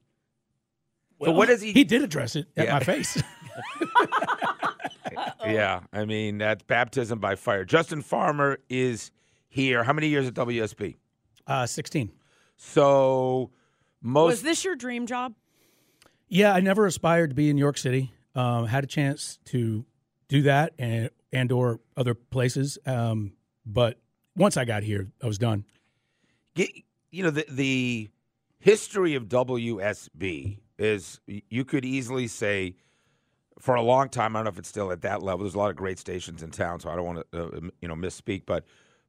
So what does he- He did address it at Yeah. my face. Yeah. I mean, that's baptism by fire. Justin Farmer is here. How many years at WSB? uh, Sixteen. So most. Was this your dream job? Yeah, I never aspired to be in New York City. Um, had a chance to do that and and or other places, um, but once I got here, I was done. you know the the history of WSB is you could easily say for a long time I don't know if it's still at that level there's a lot of great stations in town so I don't want to uh, you know misspeak but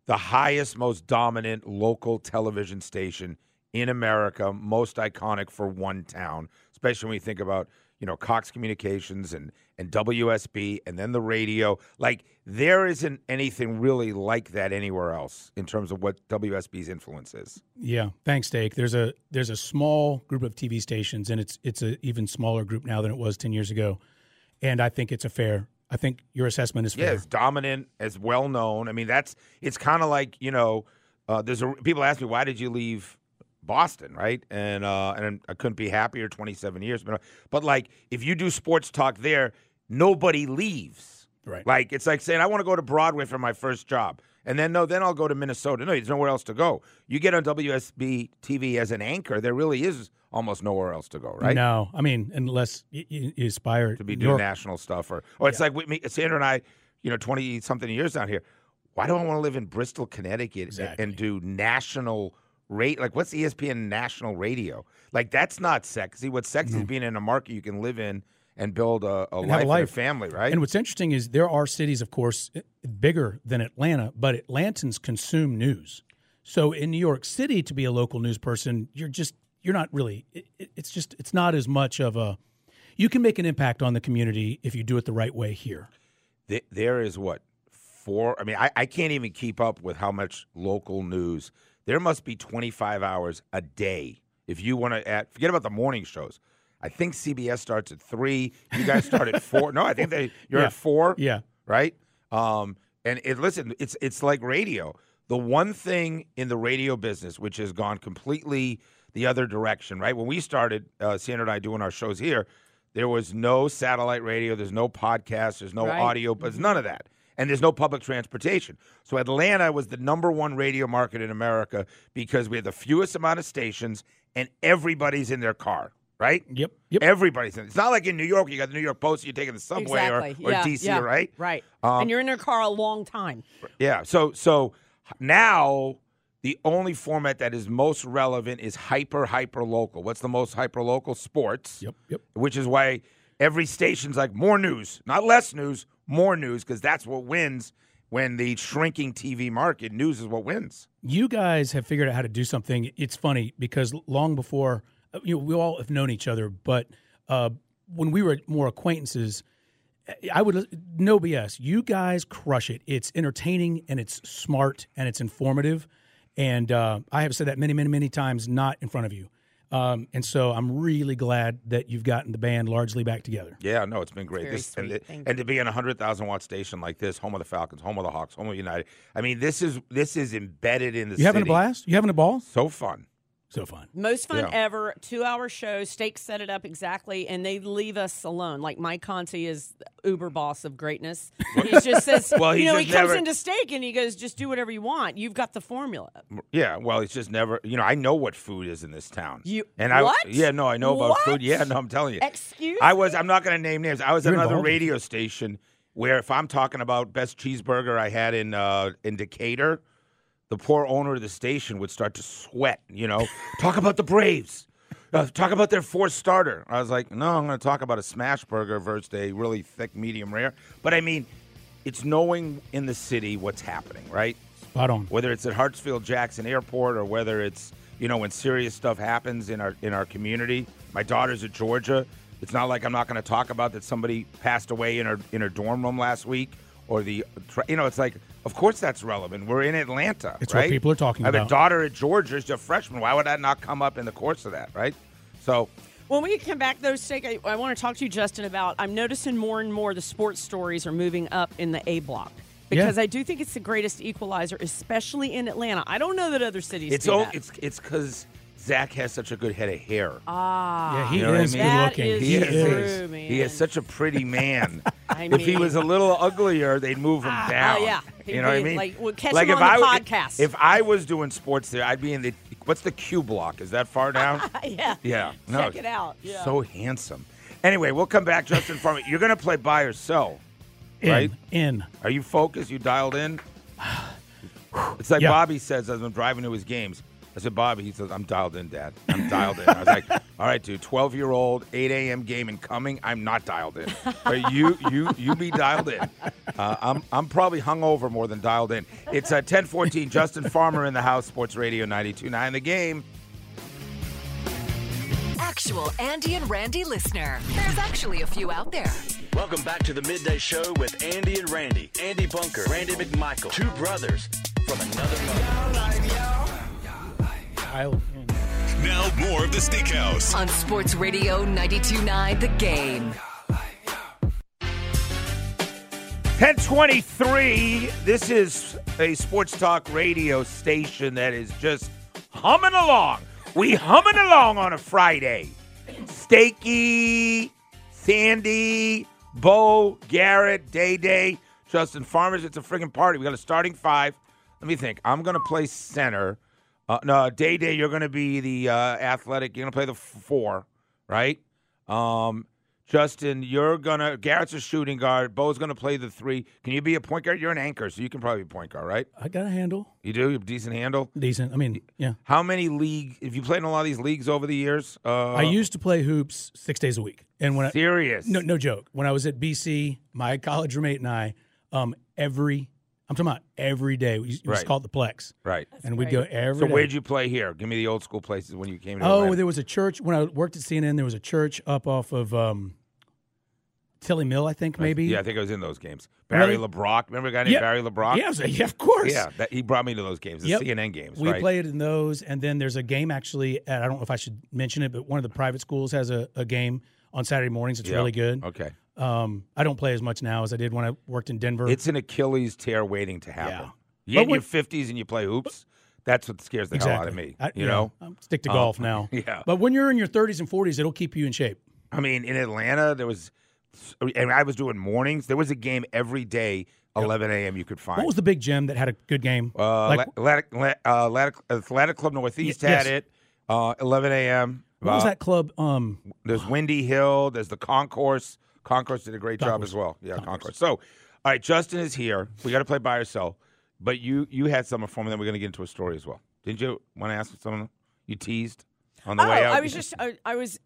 the highest most dominant local television station in America most iconic for one town especially when you think about you know Cox Communications and and WSB and then the radio like there isn't anything really like that anywhere else in terms of what WSB's influence is. Yeah, thanks, Dake. There's a there's a small group of TV stations, and it's it's an even smaller group now than it was ten years ago, and I think it's a fair. I think your assessment is Yeah, fair. as dominant, as well known. I mean, that's it's kind of like you know, uh, there's a people ask me why did you leave Boston, right? And uh, and I couldn't be happier. Twenty seven years, but but like if you do sports talk there, nobody leaves. Right. Like it's like saying I want to go to Broadway for my first job, and then no, then I'll go to Minnesota. No, there's nowhere else to go. You get on WSB TV as an anchor, there really is almost nowhere else to go, right? No, I mean unless you, you aspire to be doing national stuff or or it's like with me Sandra and I, you know, twenty something years down here. Why do I want to live in Bristol, Connecticut and- and do national rate like what's ESPN national radio? Like that's not sexy. What's sexy is being in a market you can live in and build a, a and life a life a family, right? And what's interesting is there are cities, of course, bigger than Atlanta, but Atlantans consume news. So in New York City, to be a local news person, you're just you're not really. It- it's just it's not as much of a. You can make an impact on the community if you do it the right way here. There is what four i mean I, I can't even keep up with how much local news there must be 25 hours a day. If you want to forget about the morning shows. I think cbs starts at three. You guys start at four. No i think they you're Yeah. at four? Yeah. right? Um and it, listen it's it's like radio. The one thing in the radio business which has gone completely the other direction right? When we started uh, sandra and i doing our shows here there was no satellite radio there's no podcast there's no Right. audio but there's none of that and there's no public transportation so atlanta was the number one radio market in america because we had the fewest amount of stations and everybody's in their car right Yep. Yep. everybody's in it's not like in new york you got the new york post you're taking the subway exactly. or, or yeah, dc yeah, right Right. Um, and you're in your car a long time. yeah. So so now the only format that is most relevant is hyper hyper local. What's the most hyper local? Sports. Yep. Yep. Which is why every station's like more news, not less news, more news, because that's what wins when the shrinking TV market. News is what wins. you guys have figured out how to do something. It's funny because long before uh, you know, we all have known each other, but uh, when we were more acquaintances, I would no BS. You guys crush it. It's entertaining and it's smart and it's informative. And uh, I have said that many, many, many times, not in front of you. Um, and so I'm really glad that you've gotten the band largely back together. Yeah, no, it's been great. Very This, and, sweet. it- Thank and to be on a hundred thousand watt station like this, home of the Falcons, home of the Hawks, home of United. I mean, this is this is embedded in the You having a blast? You having a ball? So fun. So fun. Most fun Yeah. ever. Two hour show. Steak set it up exactly, and they leave us alone. Like Mike Conti is uber boss of greatness. He just says, Well, you know, he comes never- into steak and he goes, just do whatever you want. You've got the formula. Yeah, well, it's just never. You know, I know what food is in this town. You- and I what? yeah, no, I know about What? food. Yeah, no, I'm telling you. Excuse I was. I'm not going to name names. I was You're at another involved. radio station where, if I'm talking about best cheeseburger I had in uh, in Decatur, the poor owner of the station would start to sweat. You know, talk about the Braves. Uh, talk about their fourth starter. I was like, no, I'm going to talk about a smash burger versus a really thick medium rare. But I mean, it's knowing in the city what's happening, right? Spot on. whether it's at Hartsfield Jackson Airport or whether it's you know when serious stuff happens in our in our community. My daughter's at Georgia. It's not like I'm not going to talk about that somebody passed away in her in her dorm room last week or the you know it's like of course that's relevant. We're in Atlanta. It's what right? people are talking about. I have about. a daughter at Georgia. She's a freshman. Why would that not come up in the course of that? Right. So When we come back, though, Steak, I, I want to talk to you, Justin, about I'm noticing more and more the sports stories are moving up in the A block. Because I do think it's the greatest equalizer, especially in Atlanta. I don't know that other cities it's do o- that. it's it's because Zach has such a good head of hair. ah, Yeah, he You know what I is mean? good looking. is he is. is. True, man. He is such a pretty man. I if he was a little uglier, they'd move him Ah, down. oh, yeah. You know what I He'd be mean? like, we'll catch like him if on I the w- podcast. If I was doing sports there, I'd be in the what's the Q block? Is that far down? yeah, yeah. No. check it out. Yeah. So handsome. Anyway, we'll come back, Justin Farmer. You're gonna play by or sell. In, Right? in. Are you focused? You dialed in? It's like Yeah. Bobby says as I'm driving to his games. I said, Bobby, he says, I'm dialed in, Dad. I'm dialed in. I was like, all right, dude, 12 year old, 8 a.m. game incoming. I'm not dialed in. But you you you be dialed in. Uh, I'm I'm probably hungover more than dialed in. It's uh, 1014. Justin Farmer in the house, Sports Radio 92.9 The game. Actual Andy and Randy listener. There's actually a few out there. Welcome back to the midday show with Andy and Randy. Andy Bunker, Randy McMichael, two brothers from another mother. I'll, Now more of the Steakhouse. On Sports Radio 92.9 The Game. 1023. This is a sports talk radio station that is just humming along. We humming along on a Friday. Stakey, Sandy, Bo, Garrett, Day Day, Justin Farmers. It's a friggin' party. We got a starting five. Let me think. I'm gonna play center. Uh, no, Day Day, you're gonna be the uh, athletic. You're gonna play the four, right? Um, Justin, you're gonna. Garrett's a shooting guard. Bo's gonna play the three. Can you be a point guard? You're an anchor, so you can probably be a point guard, right? I got a handle. You do. You have a decent handle. Decent. I mean, yeah. How many league? Have you played in a lot of these leagues over the years? Uh, I used to play hoops six days a week, and when I, serious. no no joke, when I was at BC, my college roommate and I, um, every I'm talking about every day. We used, it was Right. called the Plex, right. and we'd go every So day. where'd you play here? Give me the old school places when you came to. Oh, Atlanta. there was a church when I worked at CNN. There was a church up off of um, Tilly Mill, I think maybe. Yeah, I think I was in those games. Barry Really? LeBrock. Remember a guy named Yeah. Barry LeBrock? Yeah, I was like, yeah, of course. Yeah, that, he brought me to those games, the Yep. CNN games. We right? played in those, and then there's a game actually. At, I don't know if I should mention it, but one of the private schools has a, a game on Saturday mornings. It's Yeah. really good. Okay. Um, I don't play as much now as I did when I worked in Denver. It's an Achilles tear waiting to happen. Yeah. You get in your fifties and you play hoops. That's what scares the hell out of exactly. me. I- you know, I stick to Um, golf now. yeah. but when you're in your 30s and 40s, it'll keep you in shape. I mean, in Atlanta, there was, and I was doing mornings. There was a game every day, 11 a.m. You could find. What was the big gym that had a good game? Uh, like, Athletic, uh, Athletic, Athletic Club Northeast Y- had yes. it. Uh, 11 a.m. what was Uh, that club? Um, There's Windy Hill. There's the Concourse. Concourse did a great job as well. Yeah, Concourse. So, all right, Justin is here. We got to play by yourself. But you you had something for me. Then we're going to get into a story as well. Didn't you want to ask someone You teased on the oh, way out. I was just I, I was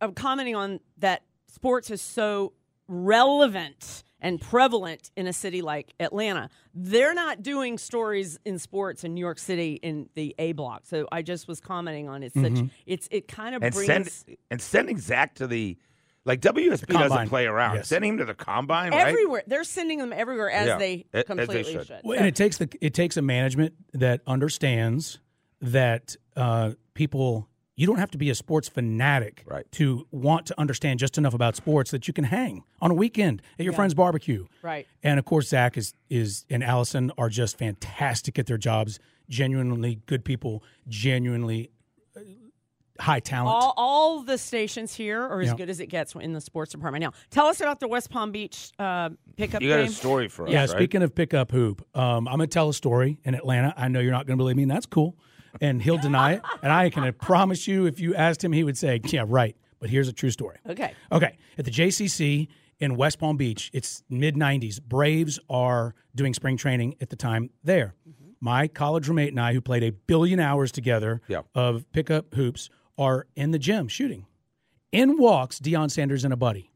uh, commenting on that sports is so relevant and prevalent in a city like Atlanta. They're not doing stories in sports in New York City in the A block. So I just was commenting on it. Such it's it kind of and brings send and sending Zach to the like WSB doesn't play around. Yes. Send him to the combine, right? everywhere. They're sending them everywhere as Yeah, they a- as they completely should. should. Well, So- and it takes the it takes a management that understands that uh, people you don't have to be a sports fanatic Right. to want to understand just enough about sports that you can hang on a weekend at your Yeah. friend's barbecue. Right. And of course, Zach is is and Allison are just fantastic at their jobs. Genuinely good people. Genuinely high talent. All, all the stations here are as Yeah. good as it gets in the sports department. Now, tell us about the West Palm Beach uh, pickup You got a game. story for us, Yeah, right? speaking of pickup hoop, um, I'm gonna tell a story in Atlanta. I know you're not gonna believe me, and that's cool. And he'll deny it. And I can promise you, if you asked him, he would say, "Yeah, right." But here's a true story. Okay. Okay, at the JCC in West Palm Beach, it's mid 90s. Braves are doing spring training at the time there. My college roommate and I, who played a billion hours together Yeah. of pickup hoops, are in the gym shooting. In walks Deion Sanders and a buddy.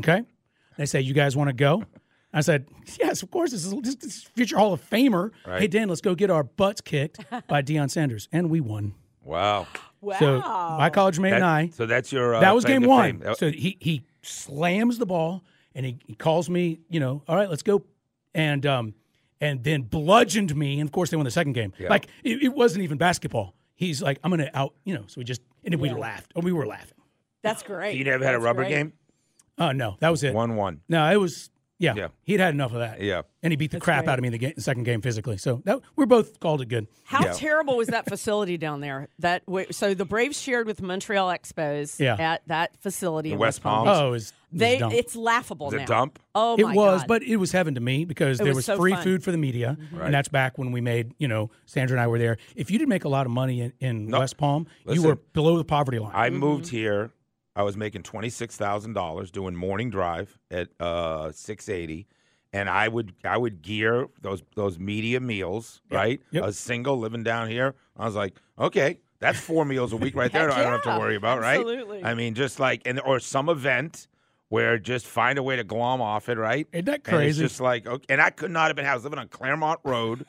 Okay, they say, "You guys want to go?" I said, "Yes, of course. This is, this is future Hall of Famer. Right. Hey Dan, let's go get our butts kicked by Deion Sanders, and we won." Wow. So my college roommate and I. so that's your, uh, that was game one. fame. So he he slams the ball and he, he calls me. You know, all right, let's go, and um and then bludgeoned me. And of course, they won the second game. Yeah. Like it, it wasn't even basketball. He's like, I'm gonna out. You know, so we just and then we Yeah. laughed. Oh, we were laughing. That's great. You never had a rubber great. game? Oh no, that was it. One one. No, it was yeah. Yeah. He'd had enough of that. Yeah. And he beat the That's crap great. out of me in the, game, the second game physically. So that, we're both called it good. How Yeah. terrible was that facility down there? That w- so the Braves shared with Montreal Expos Yeah. at that facility The in West West Palm. Palm? Oh, it was, it was they dumb. it's laughable Was it now. dump? Oh it was, God. but it was heaven to me because It there was was, so free fun. food for the media, Right. and that's back when we made. You know, Sandra and I were there. If you didn't make a lot of money in, in No. West Palm, Listen, you were below the poverty line. I Mm-hmm. moved here. I was making twenty six thousand dollars doing morning drive at uh, six eighty, and I would I would gear those those media meals. Right, Yep. I was single, living down here. I was like, okay, that's four meals a week right there. Heck I don't have to worry about. absolutely. Right. I mean, just like and or some event where just find a way to glom off it. Right. Isn't that And it's crazy? just like, okay, and I could not have been. I was living on Claremont Road.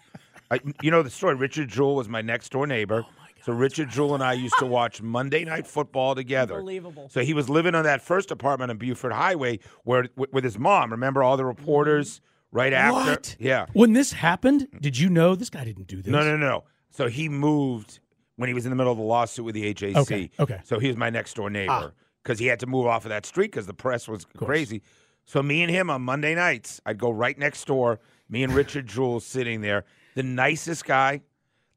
I, you know the story. Richard Jewell was my next door neighbor. So Richard Jewell and I used to watch Monday Night Football together. Unbelievable. So he was living on that first apartment on Buford Highway, where with, with his mom. Remember all the reporters mm-hmm. right after? What? Yeah. When this happened, did you know this guy didn't do this? No, no, no. So he moved when he was in the middle of the lawsuit with the AJC. Okay, okay. So he was my next door neighbor ah. because he had to move off of that street because the press was crazy. So me and him on Monday nights, I'd go right next door. Me and Richard Jewell sitting there. The nicest guy,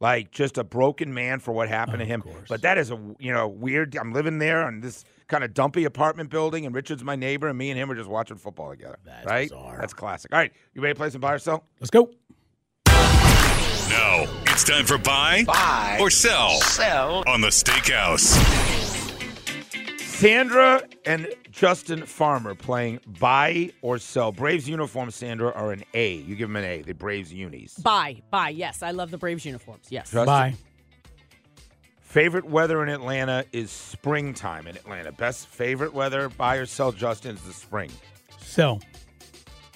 like just a broken man for what happened to him. But that is a you know weird. I'm living there on this kind of dumpy apartment building, and Richard's my neighbor, and me and him are just watching football together. right? That's classic. All right, you ready to play some buy or sell? Let's go. Now it's time for buy, Buy or sell, Sell. on the Steakhouse. Sandra and Justin Farmer playing buy or sell. Braves uniforms, Sandra, are an A. You give them an A. The Braves unis. Buy, buy. Yes, I love the Braves uniforms. Yes. Justin? Bye. Favorite weather in Atlanta is springtime in Atlanta. Best favorite weather, buy or sell, Justin, is the spring. Sell.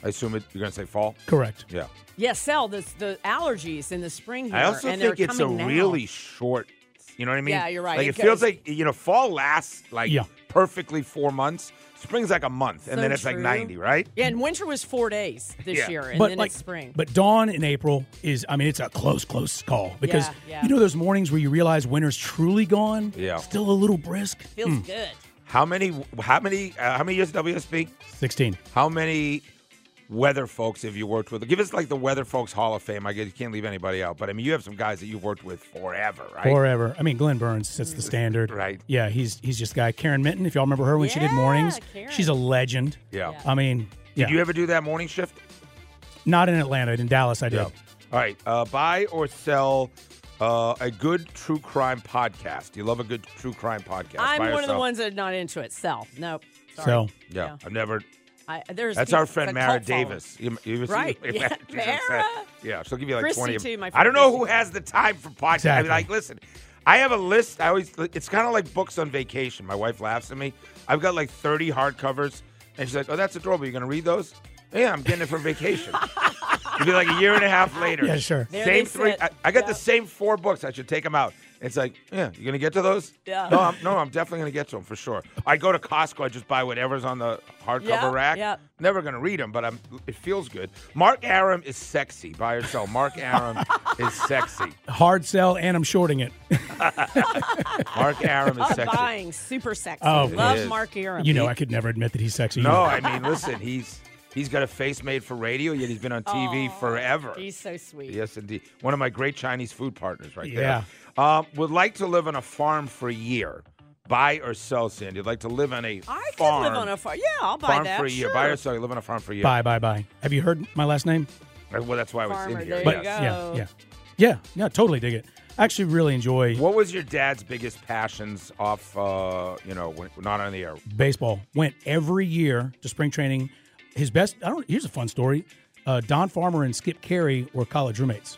I assume it, you're going to say fall? Correct. Yeah. Yes, sell the the allergies in the spring here. I also and think it's a now. really short. You know what I mean? Yeah, you're right. Like It it, feels like you know, fall lasts like Yeah. perfectly four months. Spring's like a month, and So then it's like ninety, right? Yeah, and winter was four days this Yeah. year, and but then like it's spring. But dawn in April is, I mean, it's a close, close call because Yeah, yeah. you know those mornings where you realize winter's truly gone. Yeah. Still a little brisk. Feels good. How many? How many? Uh, how many years WSB? Sixteen. How many weather folks have you worked with? Give us like the weather folks Hall of Fame. I guess you can't leave anybody out, but I mean, you have some guys that you've worked with forever, right? Forever. I mean, Glenn Burns sets the standard. Right. Yeah, he's he's just a guy. Karen Minton, if y'all remember her when she did mornings, Karen. she's a legend. Yeah. I mean, yeah. Did you ever do that morning shift? Not in Atlanta, in Dallas, I did. All right. Uh, buy or sell uh, a good true crime podcast. You love a good true crime podcast? I'm Buy or one of the ones that are not into it. Sell. Nope. Sorry. So Yeah, Yeah. I've never. I, there's That's people- our friend Mara. Davis. You, you ever see- Right. Yeah, she's upset. Mara. Yeah, she'll give you like Chrissy, twenty. too, my I don't know who has the time for podcasts. I Exactly. mean, like, listen, I have a list. I always. It's kind of like books on vacation. My wife laughs at me. I've got like thirty hardcovers, and she's like, "Oh, that's adorable. You're gonna read those?" Yeah, I'm getting it for vacation. It'll be like a year and a half later. Yeah, sure. There same three. I, I got the same four books. I should take them out. It's like, yeah, you're gonna get to those? Yeah. No, I'm, no, I'm definitely gonna get to them for sure. I go to Costco, I just buy whatever's on the hardcover Yeah, rack. yeah. Never gonna read them, but I'm. It feels good. Mark Arum is sexy. Buy or sell. Mark Arum is sexy. Hard sell, and I'm shorting it. Mark Arum is I'm sexy. buying super sexy. Oh, Love is. Mark Arum. You know, I could never admit that he's sexy. No, either. I mean, listen, he's he's got a face made for radio, yet he's been on TV forever. He's so sweet. Yes, indeed. One of my great Chinese food partners, right there. Yeah. there. Um, would like to live on a farm for a year. Buy or sell, Sandy. I'd like to live on a I could live on a farm. Yeah, I'll buy farm that. for a year. Sure. Buy or sell. You live on a farm for a year. Bye, bye, bye. Have you heard my last name? Uh, Well, that's why I was Farmer, in here. there But you yes. go. yeah, yeah, yeah, yeah. Totally dig it. I actually really enjoy What was your dad's biggest passions off, uh, you know, when, not on the air? baseball. Went every year to spring training. His best. I don't. Here's a fun story. Uh, Don Farmer and Skip Carey were college roommates.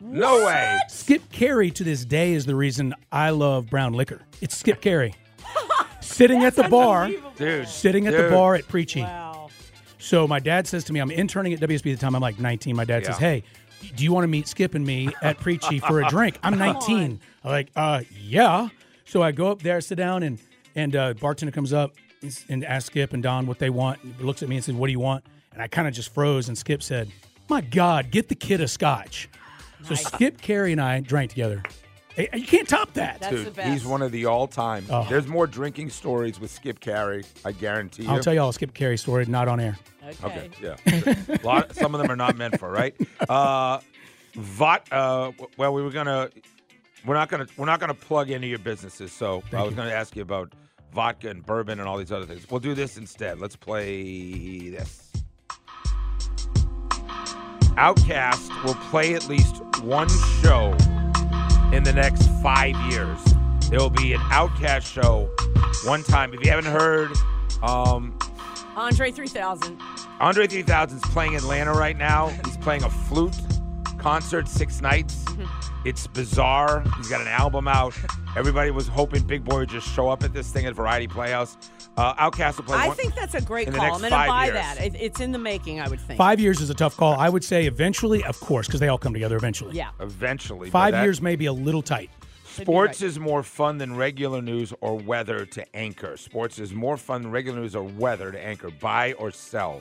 No way. Skip Caray to this day is the reason I love brown liquor. It's Skip Caray sitting at the bar, Dude. sitting at the bar at Preachy. Wow. So my dad says to me, I'm interning at WSB at the time. I'm like 19. My dad says, Hey, do you want to meet Skip and me at Preachy for a drink? I'm 19. I'm like, uh, yeah. So I go up there, sit down, and and uh, bartender comes up and asks Skip and Don what they want. He looks at me and says, What do you want? And I kind of just froze. And Skip said, My God, get the kid a scotch. So Skip Caray and I drank together. Hey, You can't top that. That's the Dude, best. he's one of the all-time. Oh. There's more drinking stories with Skip Caray. I guarantee you. I'll tell you all a Skip Caray story, not on air. Okay, yeah. a lot, some of them are not meant for, right? Uh, Vot. Uh, well, we were gonna. We're not gonna. We're not gonna plug any of your businesses. So I was gonna ask you about vodka and bourbon and all these other things. We'll do this instead. Let's play this. OutKast will play at least one show in the next five years. There will be an OutKast show one time. If you haven't heard, um, Andre 3000. Andre 3000 is playing Atlanta right now. He's playing a flute concert six nights. It's bizarre. He's got an album out. Everybody was hoping Big Boi would just show up at this thing at Variety Playhouse. Uh, OutKast will play. I one- think that's a great in the call. next I'm going to five buy years. that. It, it's in the making, I would think. Five years is a tough call. I would say eventually, of course, because they all come together eventually. Yeah. eventually. but Five that- years may be a little tight. Sports is more fun than regular news or weather to anchor. Sports is more fun than regular news or weather to anchor. Buy or sell.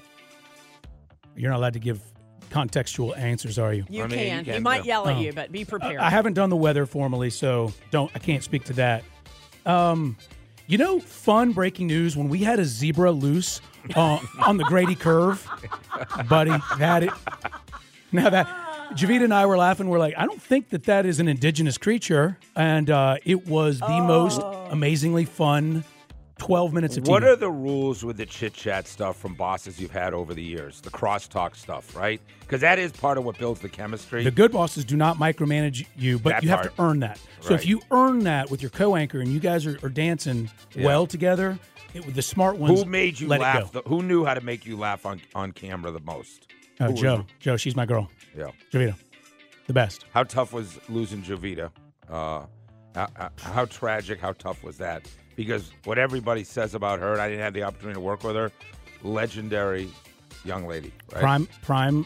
You're not allowed to give contextual answers, are you? You I mean, you can. He can, might yeah. yell at Oh. you, but be prepared. I haven't done the weather formally, so don't. I can't speak to that. Um, you know, fun breaking news when we had a zebra loose uh, on the Grady Curve, buddy. That it. Now that Jovita and I were laughing, we're like, I don't think that that is an indigenous creature, and uh, it was the most amazingly fun twelve minutes of TV. What are the rules with the chit chat stuff from bosses you've had over the years? The crosstalk stuff, right? Because that is part of what builds the chemistry. The good bosses do not micromanage you, but That you have part. to earn that. So if you earn that with your co-anchor and you guys are, are dancing Yeah. well together, it, the smart ones who made you laugh? The, who knew how to make you laugh on, on camera the most? Oh, Who Joe. Joe, she's my girl. Yeah. Jovita, the best. How tough was losing Jovita? Uh, how, how, how tragic, how tough was that? Because what everybody says about her, and I didn't have the opportunity to work with her, legendary young lady, right? Prime, prime,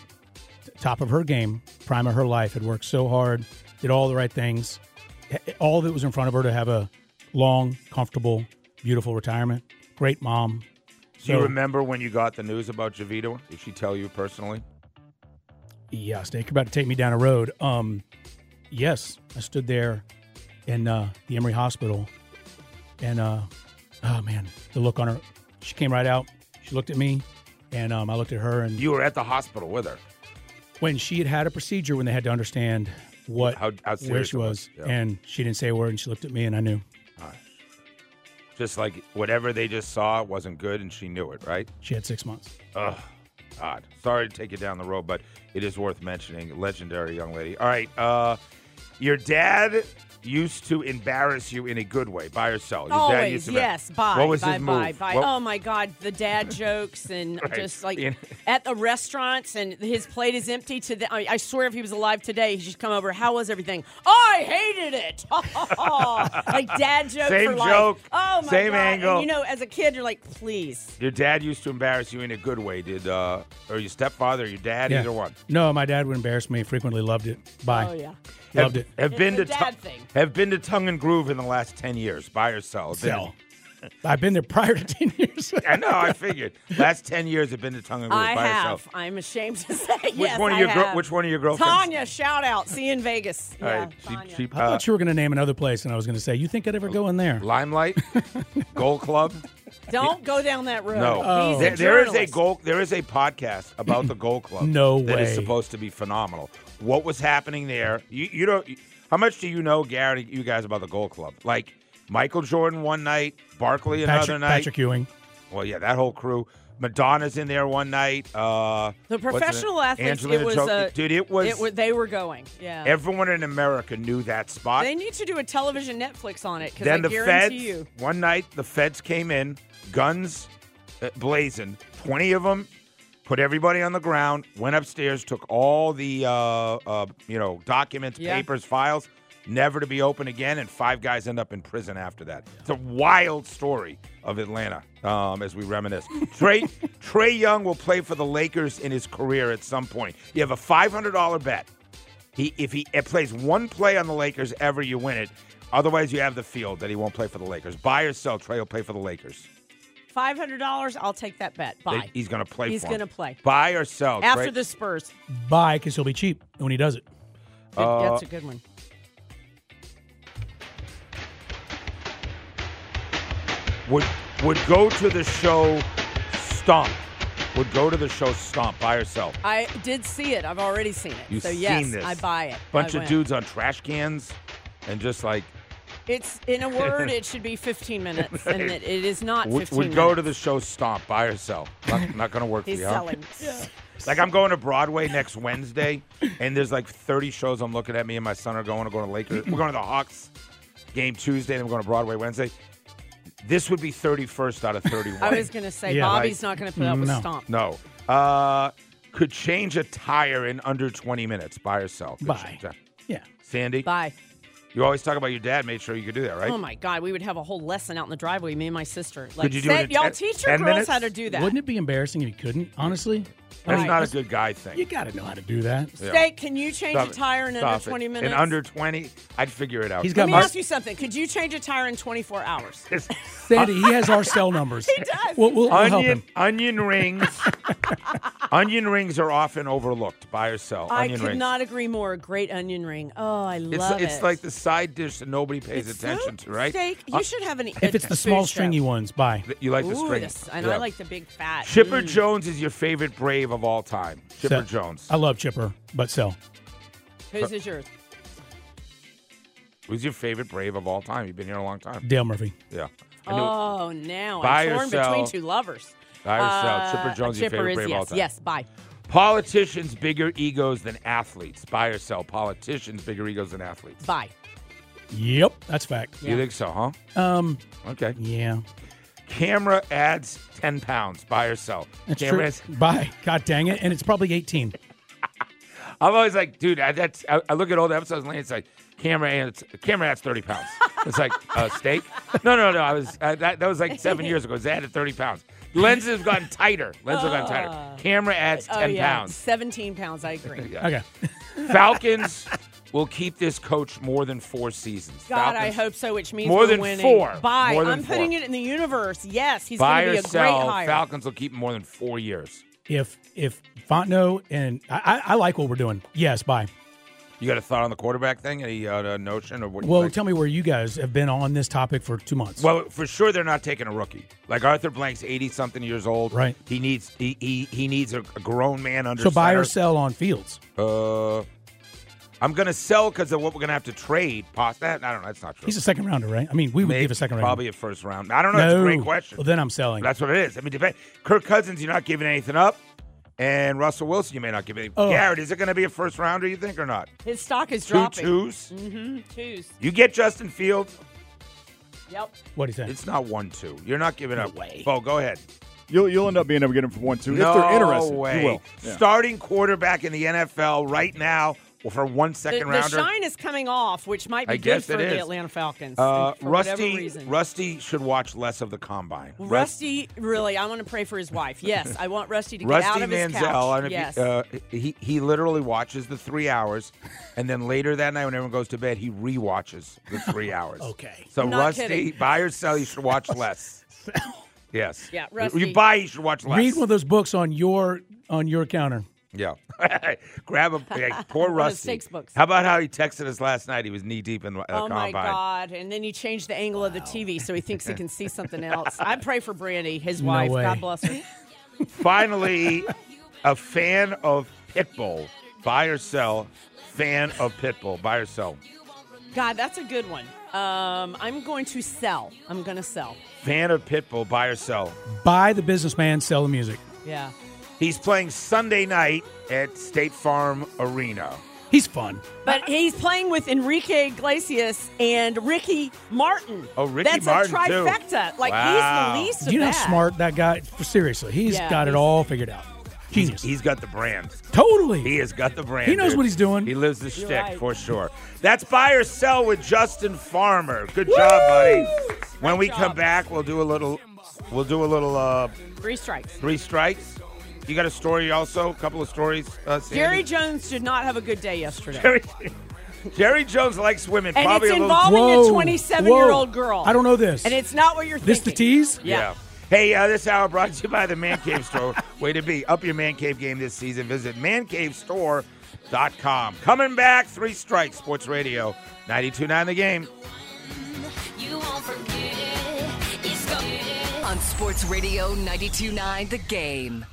top of her game, prime of her life. Had worked so hard, did all the right things, all that was in front of her to have a long, comfortable, beautiful retirement. Great mom. Do you remember when you got the news about Jovita? Did she tell you personally? Yes, you're about to take me down a road. Um, yes, I stood there in uh, the Emory Hospital, and uh, oh man, the look on her. She came right out. She looked at me, and um, I looked at her. And You were at the hospital with her. when she had had a procedure, when they had to understand what How- how where she was, yeah. and she didn't say a word, and she looked at me, and I knew Just like whatever they just saw wasn't good, and she knew it, right? she had six months. Ugh, God. Sorry to take you down the road, but it is worth mentioning. Legendary young lady. All right. Uh, your dad used to embarrass you in a good way. Buy or sell. Your dad Always, used to yes. Buy. What was buy, his buy, move? buy. What- Oh my God, the dad jokes and Right. just like In- at the restaurants and his plate is empty. To the, I, I swear, if he was alive today, he'd just come over. How was everything? Oh, I hated it. like dad joke Same for life. joke, Oh my same God. angle. And, you know, as a kid, you're like, please. Your dad used to embarrass you in a good way. Did uh, or your stepfather, or your dad, Yeah. either one? No, my dad would embarrass me. Frequently loved it. Bye. Oh yeah. Loved have, it. Have been the to dad to- thing. have been to Tongue and Groove in the last 10 years by yourself? Sell. I've been there prior to 10 years. I know, I figured. Last 10 years have been to Tongue and Groove I by have. yourself. I'm ashamed to say Which yes. one of I your girl- have. which one of your girlfriends? Tanya, shout out. See you in Vegas. All yeah, right, she- Tanya. she, I thought uh, you were going to name another place, and I was going to say, you think I'd ever go in there? Limelight, Gold Club. Don't go down that road. No, He's there, there is a journalist. gold. There is a podcast about the Gold Club. No that is way. supposed to be phenomenal. What was happening there? You, you don't. How much do you know, Gary? You guys about the Gold Club? Like Michael Jordan one night, Barkley another Patrick, night. Patrick Ewing. Well, yeah, that whole crew. Madonna's in there one night. Uh, The professional name? athletes, Angelina it was Jolie. a, dude. It was. It wa- they were going. Yeah. everyone in America knew that spot. they need to do a television Netflix on it then I the guarantee feds you. one night the feds came in guns uh, blazing 20 of them put everybody on the ground went upstairs took all the uh, uh, you know documents Yeah. papers files never to be open again and five guys end up in prison after that it's a wild story of atlanta um, as we reminisce Trae Trae young will play for the lakers in his career at some point you have a $500 bet he if he it plays one play on the Lakers ever, you win it. Otherwise, you have the field that he won't play for the Lakers. Buy or sell, Trae will play for the Lakers. Five hundred dollars. I'll take that bet. They- he's going to play. He's for 'em. gonna play. Buy or sell After Trae? the Spurs. Buy, because he'll be cheap when he does it. Good- Uh, That's a good one. would would go to the show Stomp. Would go to the show Stomp. Buy or sell. I did see it. I've already seen it. You've so seen yes, this. I buy it. Bunch I of went. dudes on trash cans, and just like It's in a word. it should be 15 minutes, and it, it is not would, 15 would minutes. go to the show Stomp. by or sell. Not, not going to work He's for you. huh? selling. Like I'm going to Broadway next Wednesday, and there's like 30 shows I'm looking at. Me and my son are going. We're going to Lakers. We're going to the Hawks game Tuesday, and we're going to Broadway Wednesday. This would be 31st out of 31. I was going to say Yeah. Bobby's Like, not going to put up with no. Stomp. no. Uh, could change a tire in under 20 minutes. Buy or sell. Could Buy. change- Yeah. Sandy, Bye. You always talk about your dad. Made sure you could do that, right? Oh my God, we would have a whole lesson out in the driveway. Me and my sister. Like, Could you do it in y'all 10 teach your 10 girls minutes? how to do that. Wouldn't it be embarrassing if you couldn't, honestly? That's Right. not a good guy thing. You got to know how to do that. Yeah. Steak, can you change Stop a tire in Stop under it. 20 minutes? In under 20, I'd figure it out. He's Let got Let me my- ask you something. Could you change a tire in 24 hours? Sandy, he has our cell numbers. He does. We'll, we'll, we'll help onion him. onion rings. onion rings are often overlooked. Buy or sell. I onion could rings. not agree more. A great onion ring. Oh, I love it's it. It's like the side dish that nobody pays It's attention so to, right? Steak, you Uh, should have an. If it's the small stringy ones, buy. you like the Ooh, string. this- and Yeah. I like the big fat. Chipper Mm. Jones is your favorite Brave of all time. Chipper Sell. Jones. I love Chipper, but sell. Whose is yours? Who's your favorite Brave of all time? You've been here a long time. Dale Murphy. Yeah. I knew- Oh, now Buy I'm or torn sell. between two lovers. Buy or sell. Uh, Chipper Jones, your Chipper favorite is Brave of yes, all time. yes. Bye. Politicians bigger egos than athletes. Buy or sell. Politicians bigger egos than athletes. Bye. Yep, that's fact. You think so, huh? Um, Okay. yeah, Camera adds 10 pounds. Buy or sell. that's Camera true. adds- Buy. God dang it, and it's probably 18. I'm always like, dude, I, that's. I, I look at old episodes and it's like, camera adds, camera adds 30 pounds. It's like uh, steak. No, no, no. I was uh, that, that was like seven years ago. It's added 30 pounds. Lenses have gotten tighter. Lenses have gotten tighter. Camera adds 10 oh yeah, pounds. 17 pounds. I agree. Yeah. Okay. Falcons will keep this coach more than four seasons. God, I hope so. Which means More we're than winning. four. Bye. More than I'm putting four. it in the universe. Yes, he's going to be a great hire. Falcons will keep more than four years. If if Fontenot and I, I, I like what we're doing. Yes, buy. You got a thought on the quarterback thing? Any uh, notion of what? Well, think? tell me where you guys have been on this topic for two months. Well, for sure they're not taking a rookie. Like Arthur Blank's eighty something years old. Right. He needs he he, he needs a, a grown man under. so buy or sell on Fields. Uh, I'm gonna sell because of what we're gonna have to trade. Pos- that I don't know. That's not true. He's a second rounder, right? I mean, we would Maybe- give a second round. Probably a first round. I don't know. That's a great question. Well, then I'm selling. That's what it is. I mean, depend. Kirk Cousins, you're not giving anything up, and Russell Wilson, you may not give anything. Oh. Garrett, is it going to be a first rounder? You think or not? His stock is Two dropping. twos. Mm-hmm. Twos. You get Justin Fields. Yep. What do you think? It's not one two. You're not giving up. way. Bo, go ahead. You'll you'll end up being able to get him for one two no if they're interested. way. You will. Yeah. Starting quarterback in the NFL right now, for one second The, second the shine is coming off, which might be I good guess for it the is. Atlanta Falcons. Uh, for Rusty, reason. Rusty should watch less of the combine. Rust- Rusty, really, I want to pray for his wife. Yes, I want Rusty to get Rusty out of his Mansell, couch. I don't know if yes. you- uh, he he literally watches the three hours, and then later that night when everyone goes to bed, he rewatches the three hours. Okay. So Not Rusty, kidding. buy or sell, you should watch less. yes. Yeah, Rusty. You buy, you should watch less. Read one of those books on your on your counter. Yeah. Grab a yeah, poor One of Rusty. Steaks books. How about how he texted us last night? He was knee deep in uh, Oh combine. my God! And then you change the angle of the TV so he thinks he can see something else. I pray for Brandy, his No wife. way. God bless her. Finally, a fan of Pitbull. Buy or sell. Fan of Pitbull. Buy or sell. God, that's a good one. Um, I'm going to sell. I'm going to sell. Fan of Pitbull. Buy or sell. Buy the businessman, sell the music. Yeah. He's playing Sunday night at State Farm Arena. He's fun. But he's playing with Enrique Iglesias and Ricky Martin. Oh, Ricky That's Martin, That's a too. trifecta. Like Wow. he's the least of Do you know that. how smart that guy? Seriously, he's Yeah, got it all figured out. Genius. He's got the brand. totally. He has got the brand. He knows dude. what he's doing. He lives the shtick right. for sure. That's buy or sell with Justin Farmer. Good job, buddy. When we Great come back, we'll do a little. We'll do a little uh, Three strikes. three strikes. You got a story also? A couple of stories. Uh, Jerry Jones did not have a good day yesterday. Jerry, Jerry Jones likes women. and probably it's a little. involving Whoa, a 27 year old girl. I don't know this. And it's not what you're this thinking. This the tease? Yeah. Hey, uh, this hour brought to you by the Man Cave Store. Way to be. Up your Man Cave game this season. Visit mancavestore.com. Coming back, three strikes, Sports Radio, 92.9 the game. On Sports Radio 929 The Game.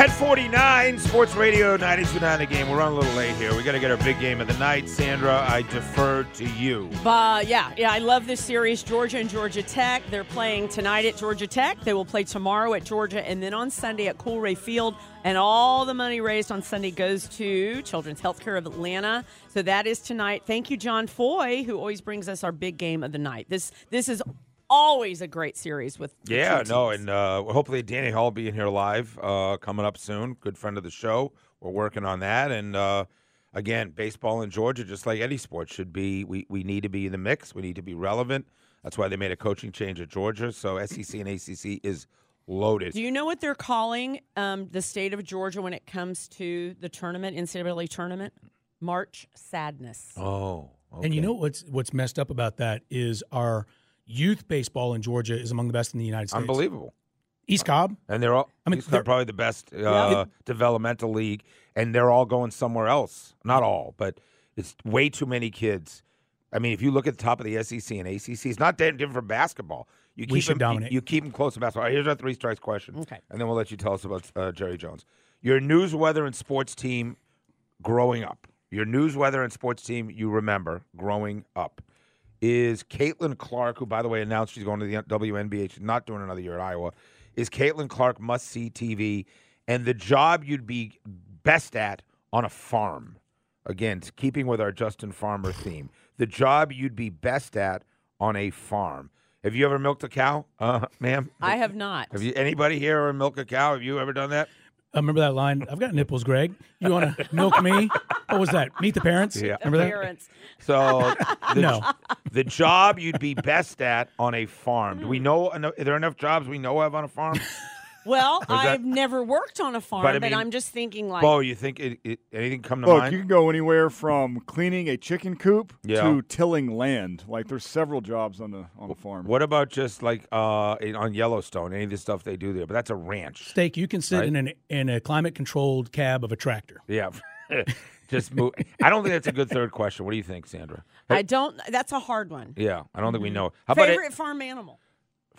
Ten forty nine, Sports Radio 92.9 the game. We're running a little late here. We got to get our big game of the night. Sandra, I defer to you. But yeah, yeah, I love this series. Georgia and Georgia Tech. They're playing tonight at Georgia Tech. They will play tomorrow at Georgia, and then on Sunday at Coolray Field. And all the money raised on Sunday goes to Children's Healthcare of Atlanta. So that is tonight. Thank you, John Foy, who always brings us our big game of the night. This this is always a great series with Yeah, no, and uh, hopefully Danny Hall will be in here live uh, coming up soon. Good friend of the show. We're working on that, and uh, again, baseball in Georgia, just like any sport, should be. We we need to be in the mix. We need to be relevant. That's why they made a coaching change at Georgia. So SEC and ACC is loaded. Do you know what they're calling um, the state of Georgia when it comes to the tournament, NCAA tournament? March Sadness. oh, And you know what's what's messed up about that is our youth baseball in Georgia is among the best in the United States. unbelievable. East Cobb. And they're all. I mean, East they're- probably the best uh, Yeah. developmental league, and they're all going somewhere else. Not all, but it's way too many kids. I mean, if you look at the top of the SEC and ACC, it's not that different from basketball. You keep We should them, dominate. You, you keep them close to basketball. All right, here's our three strikes question. Okay. And then we'll let you tell us about uh, Jerry Jones. Your news, weather, and sports team growing up. Your news, weather, and sports team you remember growing up is Caitlin Clark, who, by the way, announced she's going to the WNBA. She's not doing another year at Iowa. Is Caitlin Clark must see TV and the job you'd be best at on a farm? Again, keeping with our Justin Farmer theme. The job you'd be best at on a farm. Have you ever milked a cow, uh, ma'am? I have not. Have you anybody here ever milk a cow? Have you ever done that? I remember that line. I've got nipples, Greg. You want to milk me? What was that? Meet the parents. Yeah. Remember that? Parents. So the, No. the job you'd be best at on a farm. Do we know? eno- Are there enough jobs we know of on a farm? Well, I've never worked on a farm, But I but, mean- I'm just thinking like Oh, you think it, it, anything come to Look, mind? you can go anywhere from cleaning a chicken coop Yeah. to tilling land. Like there's several jobs on the on a farm. What about just like uh, in, on Yellowstone? Any of the stuff they do there? But that's a ranch. Steak. You can sit Right. in an in a climate controlled cab of a tractor. Yeah. just move. I don't think that's a good third question. What do you think, Sandra? I don't. That's a hard one. Yeah, I don't think we know. How about Favorite it? farm animal?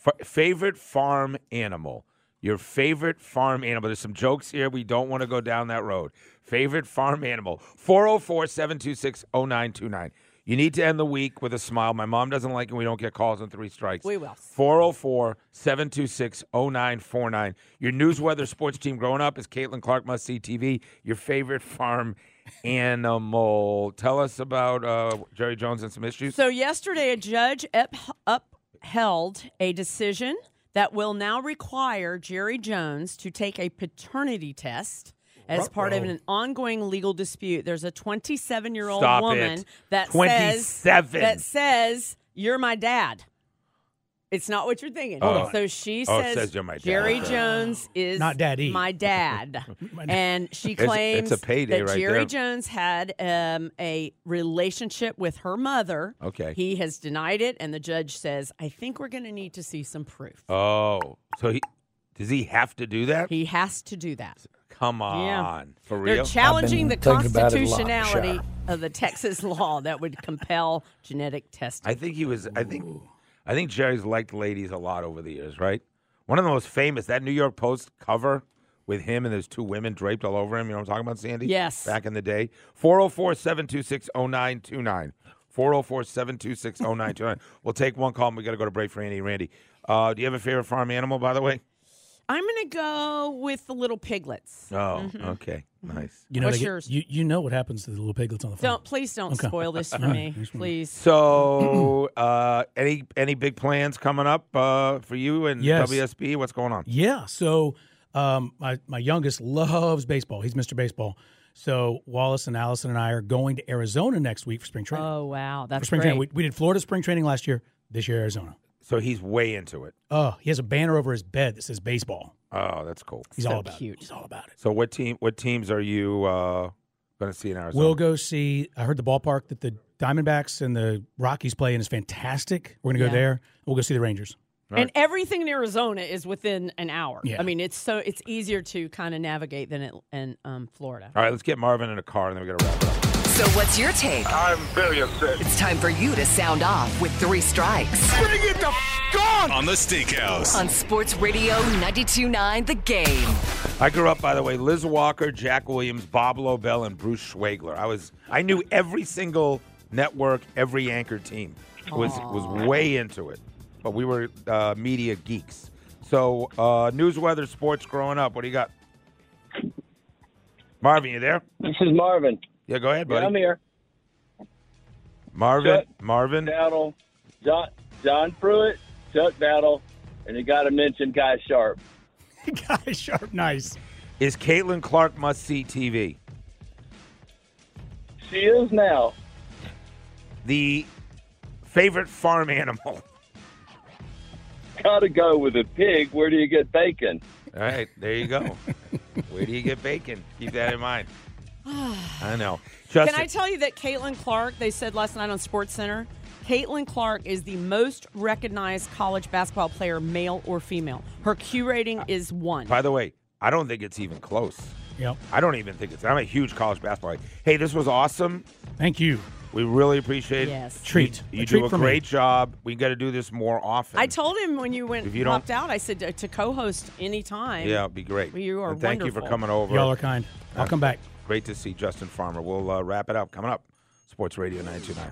F- favorite farm animal. Your favorite farm animal. There's some jokes here. We don't want to go down that road. Favorite farm animal. 404 726 0929. You need to end the week with a smile. My mom doesn't like it. We don't get calls on three strikes. We will. 404 726 0949. Your news, weather, sports team growing up is Caitlin Clark Must See TV. Your favorite farm animal. Tell us about uh, Jerry Jones and some issues. So yesterday, a judge up, upheld a decision that will now require Jerry Jones to take a paternity test as part of an ongoing legal dispute. There's a 27 year old woman it. that 27. says that says you're my dad. It's not what you're thinking. Oh. So she Oh, it says, says you're my dad. Jerry Okay. Jones is Not daddy. my dad. and she It's- claims it's a payday that right Jerry there. Jones had um, a relationship with her mother. Okay. He has denied it, and the judge says, I think we're going to need to see some proof. Oh, so he does he have to do that? He has to do that. Come on, for real. They're real? challenging the thinking about it a lot, constitutionality of the Texas law that would compel genetic testing. I think he was. I think. I think Jerry's liked ladies a lot over the years, right? One of the most famous that New York Post cover with him and there's two women draped all over him. You know what I'm talking about, Sandy? Yes. Back in the day. 404-726-0929. 404-726-0929. We'll take one call and we got to go to break for Andy and Randy. Uh, do you have a favorite farm animal, by the way? I'm going to go with the little piglets. Oh, okay. Nice. You know, What's get- yours? you you know what happens to the little piglets on the farm. Don't please don't Okay. spoil this for me, Nice please. So, uh, any any big plans coming up uh, for you and Yes. WSB? What's going on? Yeah. So um, my my youngest loves baseball. He's Mr. Baseball. So Wallace and Allison and I are going to Arizona next week for spring training. Oh wow, that's for spring great. training, we, we did Florida spring training last year. This year Arizona. So he's way into it. Oh, he has a banner over his bed that says baseball. Oh, that's cool. He's So all about cute. it. He's all about it. So, what team? What teams are you uh, going to see in Arizona? We'll go see. I heard the ballpark that the Diamondbacks and the Rockies play in is fantastic. We're gonna go Yeah. there. We'll go see the Rangers. And everything in Arizona is within an hour. Yeah. I mean, it's so it's easier to kind of navigate than it, in um, Florida. All right, let's get Marvin in a car, and then we got to wrap it up. So what's your take? I'm very upset. It's time for you to sound off with three strikes Bring it the f- on! On the Steakhouse. on Sports Radio 92.9 The Game. I grew up, by the way, Liz Walker, Jack Williams, Bob Lobel, and Bruce Schwoegler. I was, I knew every single network, every anchor team. Was was way into it, but we were uh, media geeks. So, uh, news, weather, sports. Growing up, what do you got? Marvin, you there? This is Marvin. Yeah, go ahead, Yeah, buddy. I'm here. Marvin, Chuck Marvin. Dowdle, John, John Pruitt, Chuck Battle, and you got to mention Guy Sharp. Guy Sharp, nice. Is Caitlin Clark must see TV? She is now. The favorite farm animal. Got to go with a pig. Where do you get bacon? All right, there you go. Where do you get bacon? Keep that in mind. I know. Justin, Can I tell you that Caitlin Clark, they said last night on Sports Center, Caitlin Clark is the most recognized college basketball player, male or female. Her Q rating uh, is one. by the way, I don't think it's even close. Yep. I don't even think it's. I'm a huge college basketball. guy. Hey, this was awesome. Thank you. We really appreciate it. Yes. Treat. You, A you treat do a for me. great job. We got to do this more often. I told him when you went If you don't- popped out, I said to, to co-host anytime. Yeah, it'd be great. You are and thank you for coming over. Y'all are kind. I'll uh, come back. Great to see Justin Farmer. We'll uh, wrap it up. Coming up, Sports Radio 929.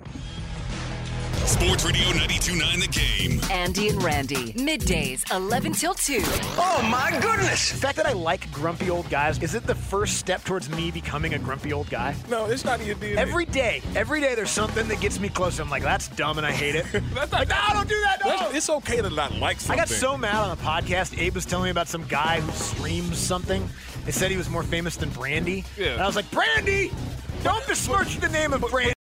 Sports Radio 92.9 The Game. Andy and Randy, middays 11 till 2. Oh my goodness! The fact that I like grumpy old guys, is it the first step towards me becoming a grumpy old guy? No, it's not your DNA. Every day, every day there's something that gets me close. I'm like, that's dumb and I hate it. That's not, like, no, don't do that, no! It's okay to not like something. I got so mad on the podcast. Abe was telling me about some guy who streams something. They said he was more famous than Brandy. Yeah. And I was like, Brandy! Don't besmirch the name of Brandy.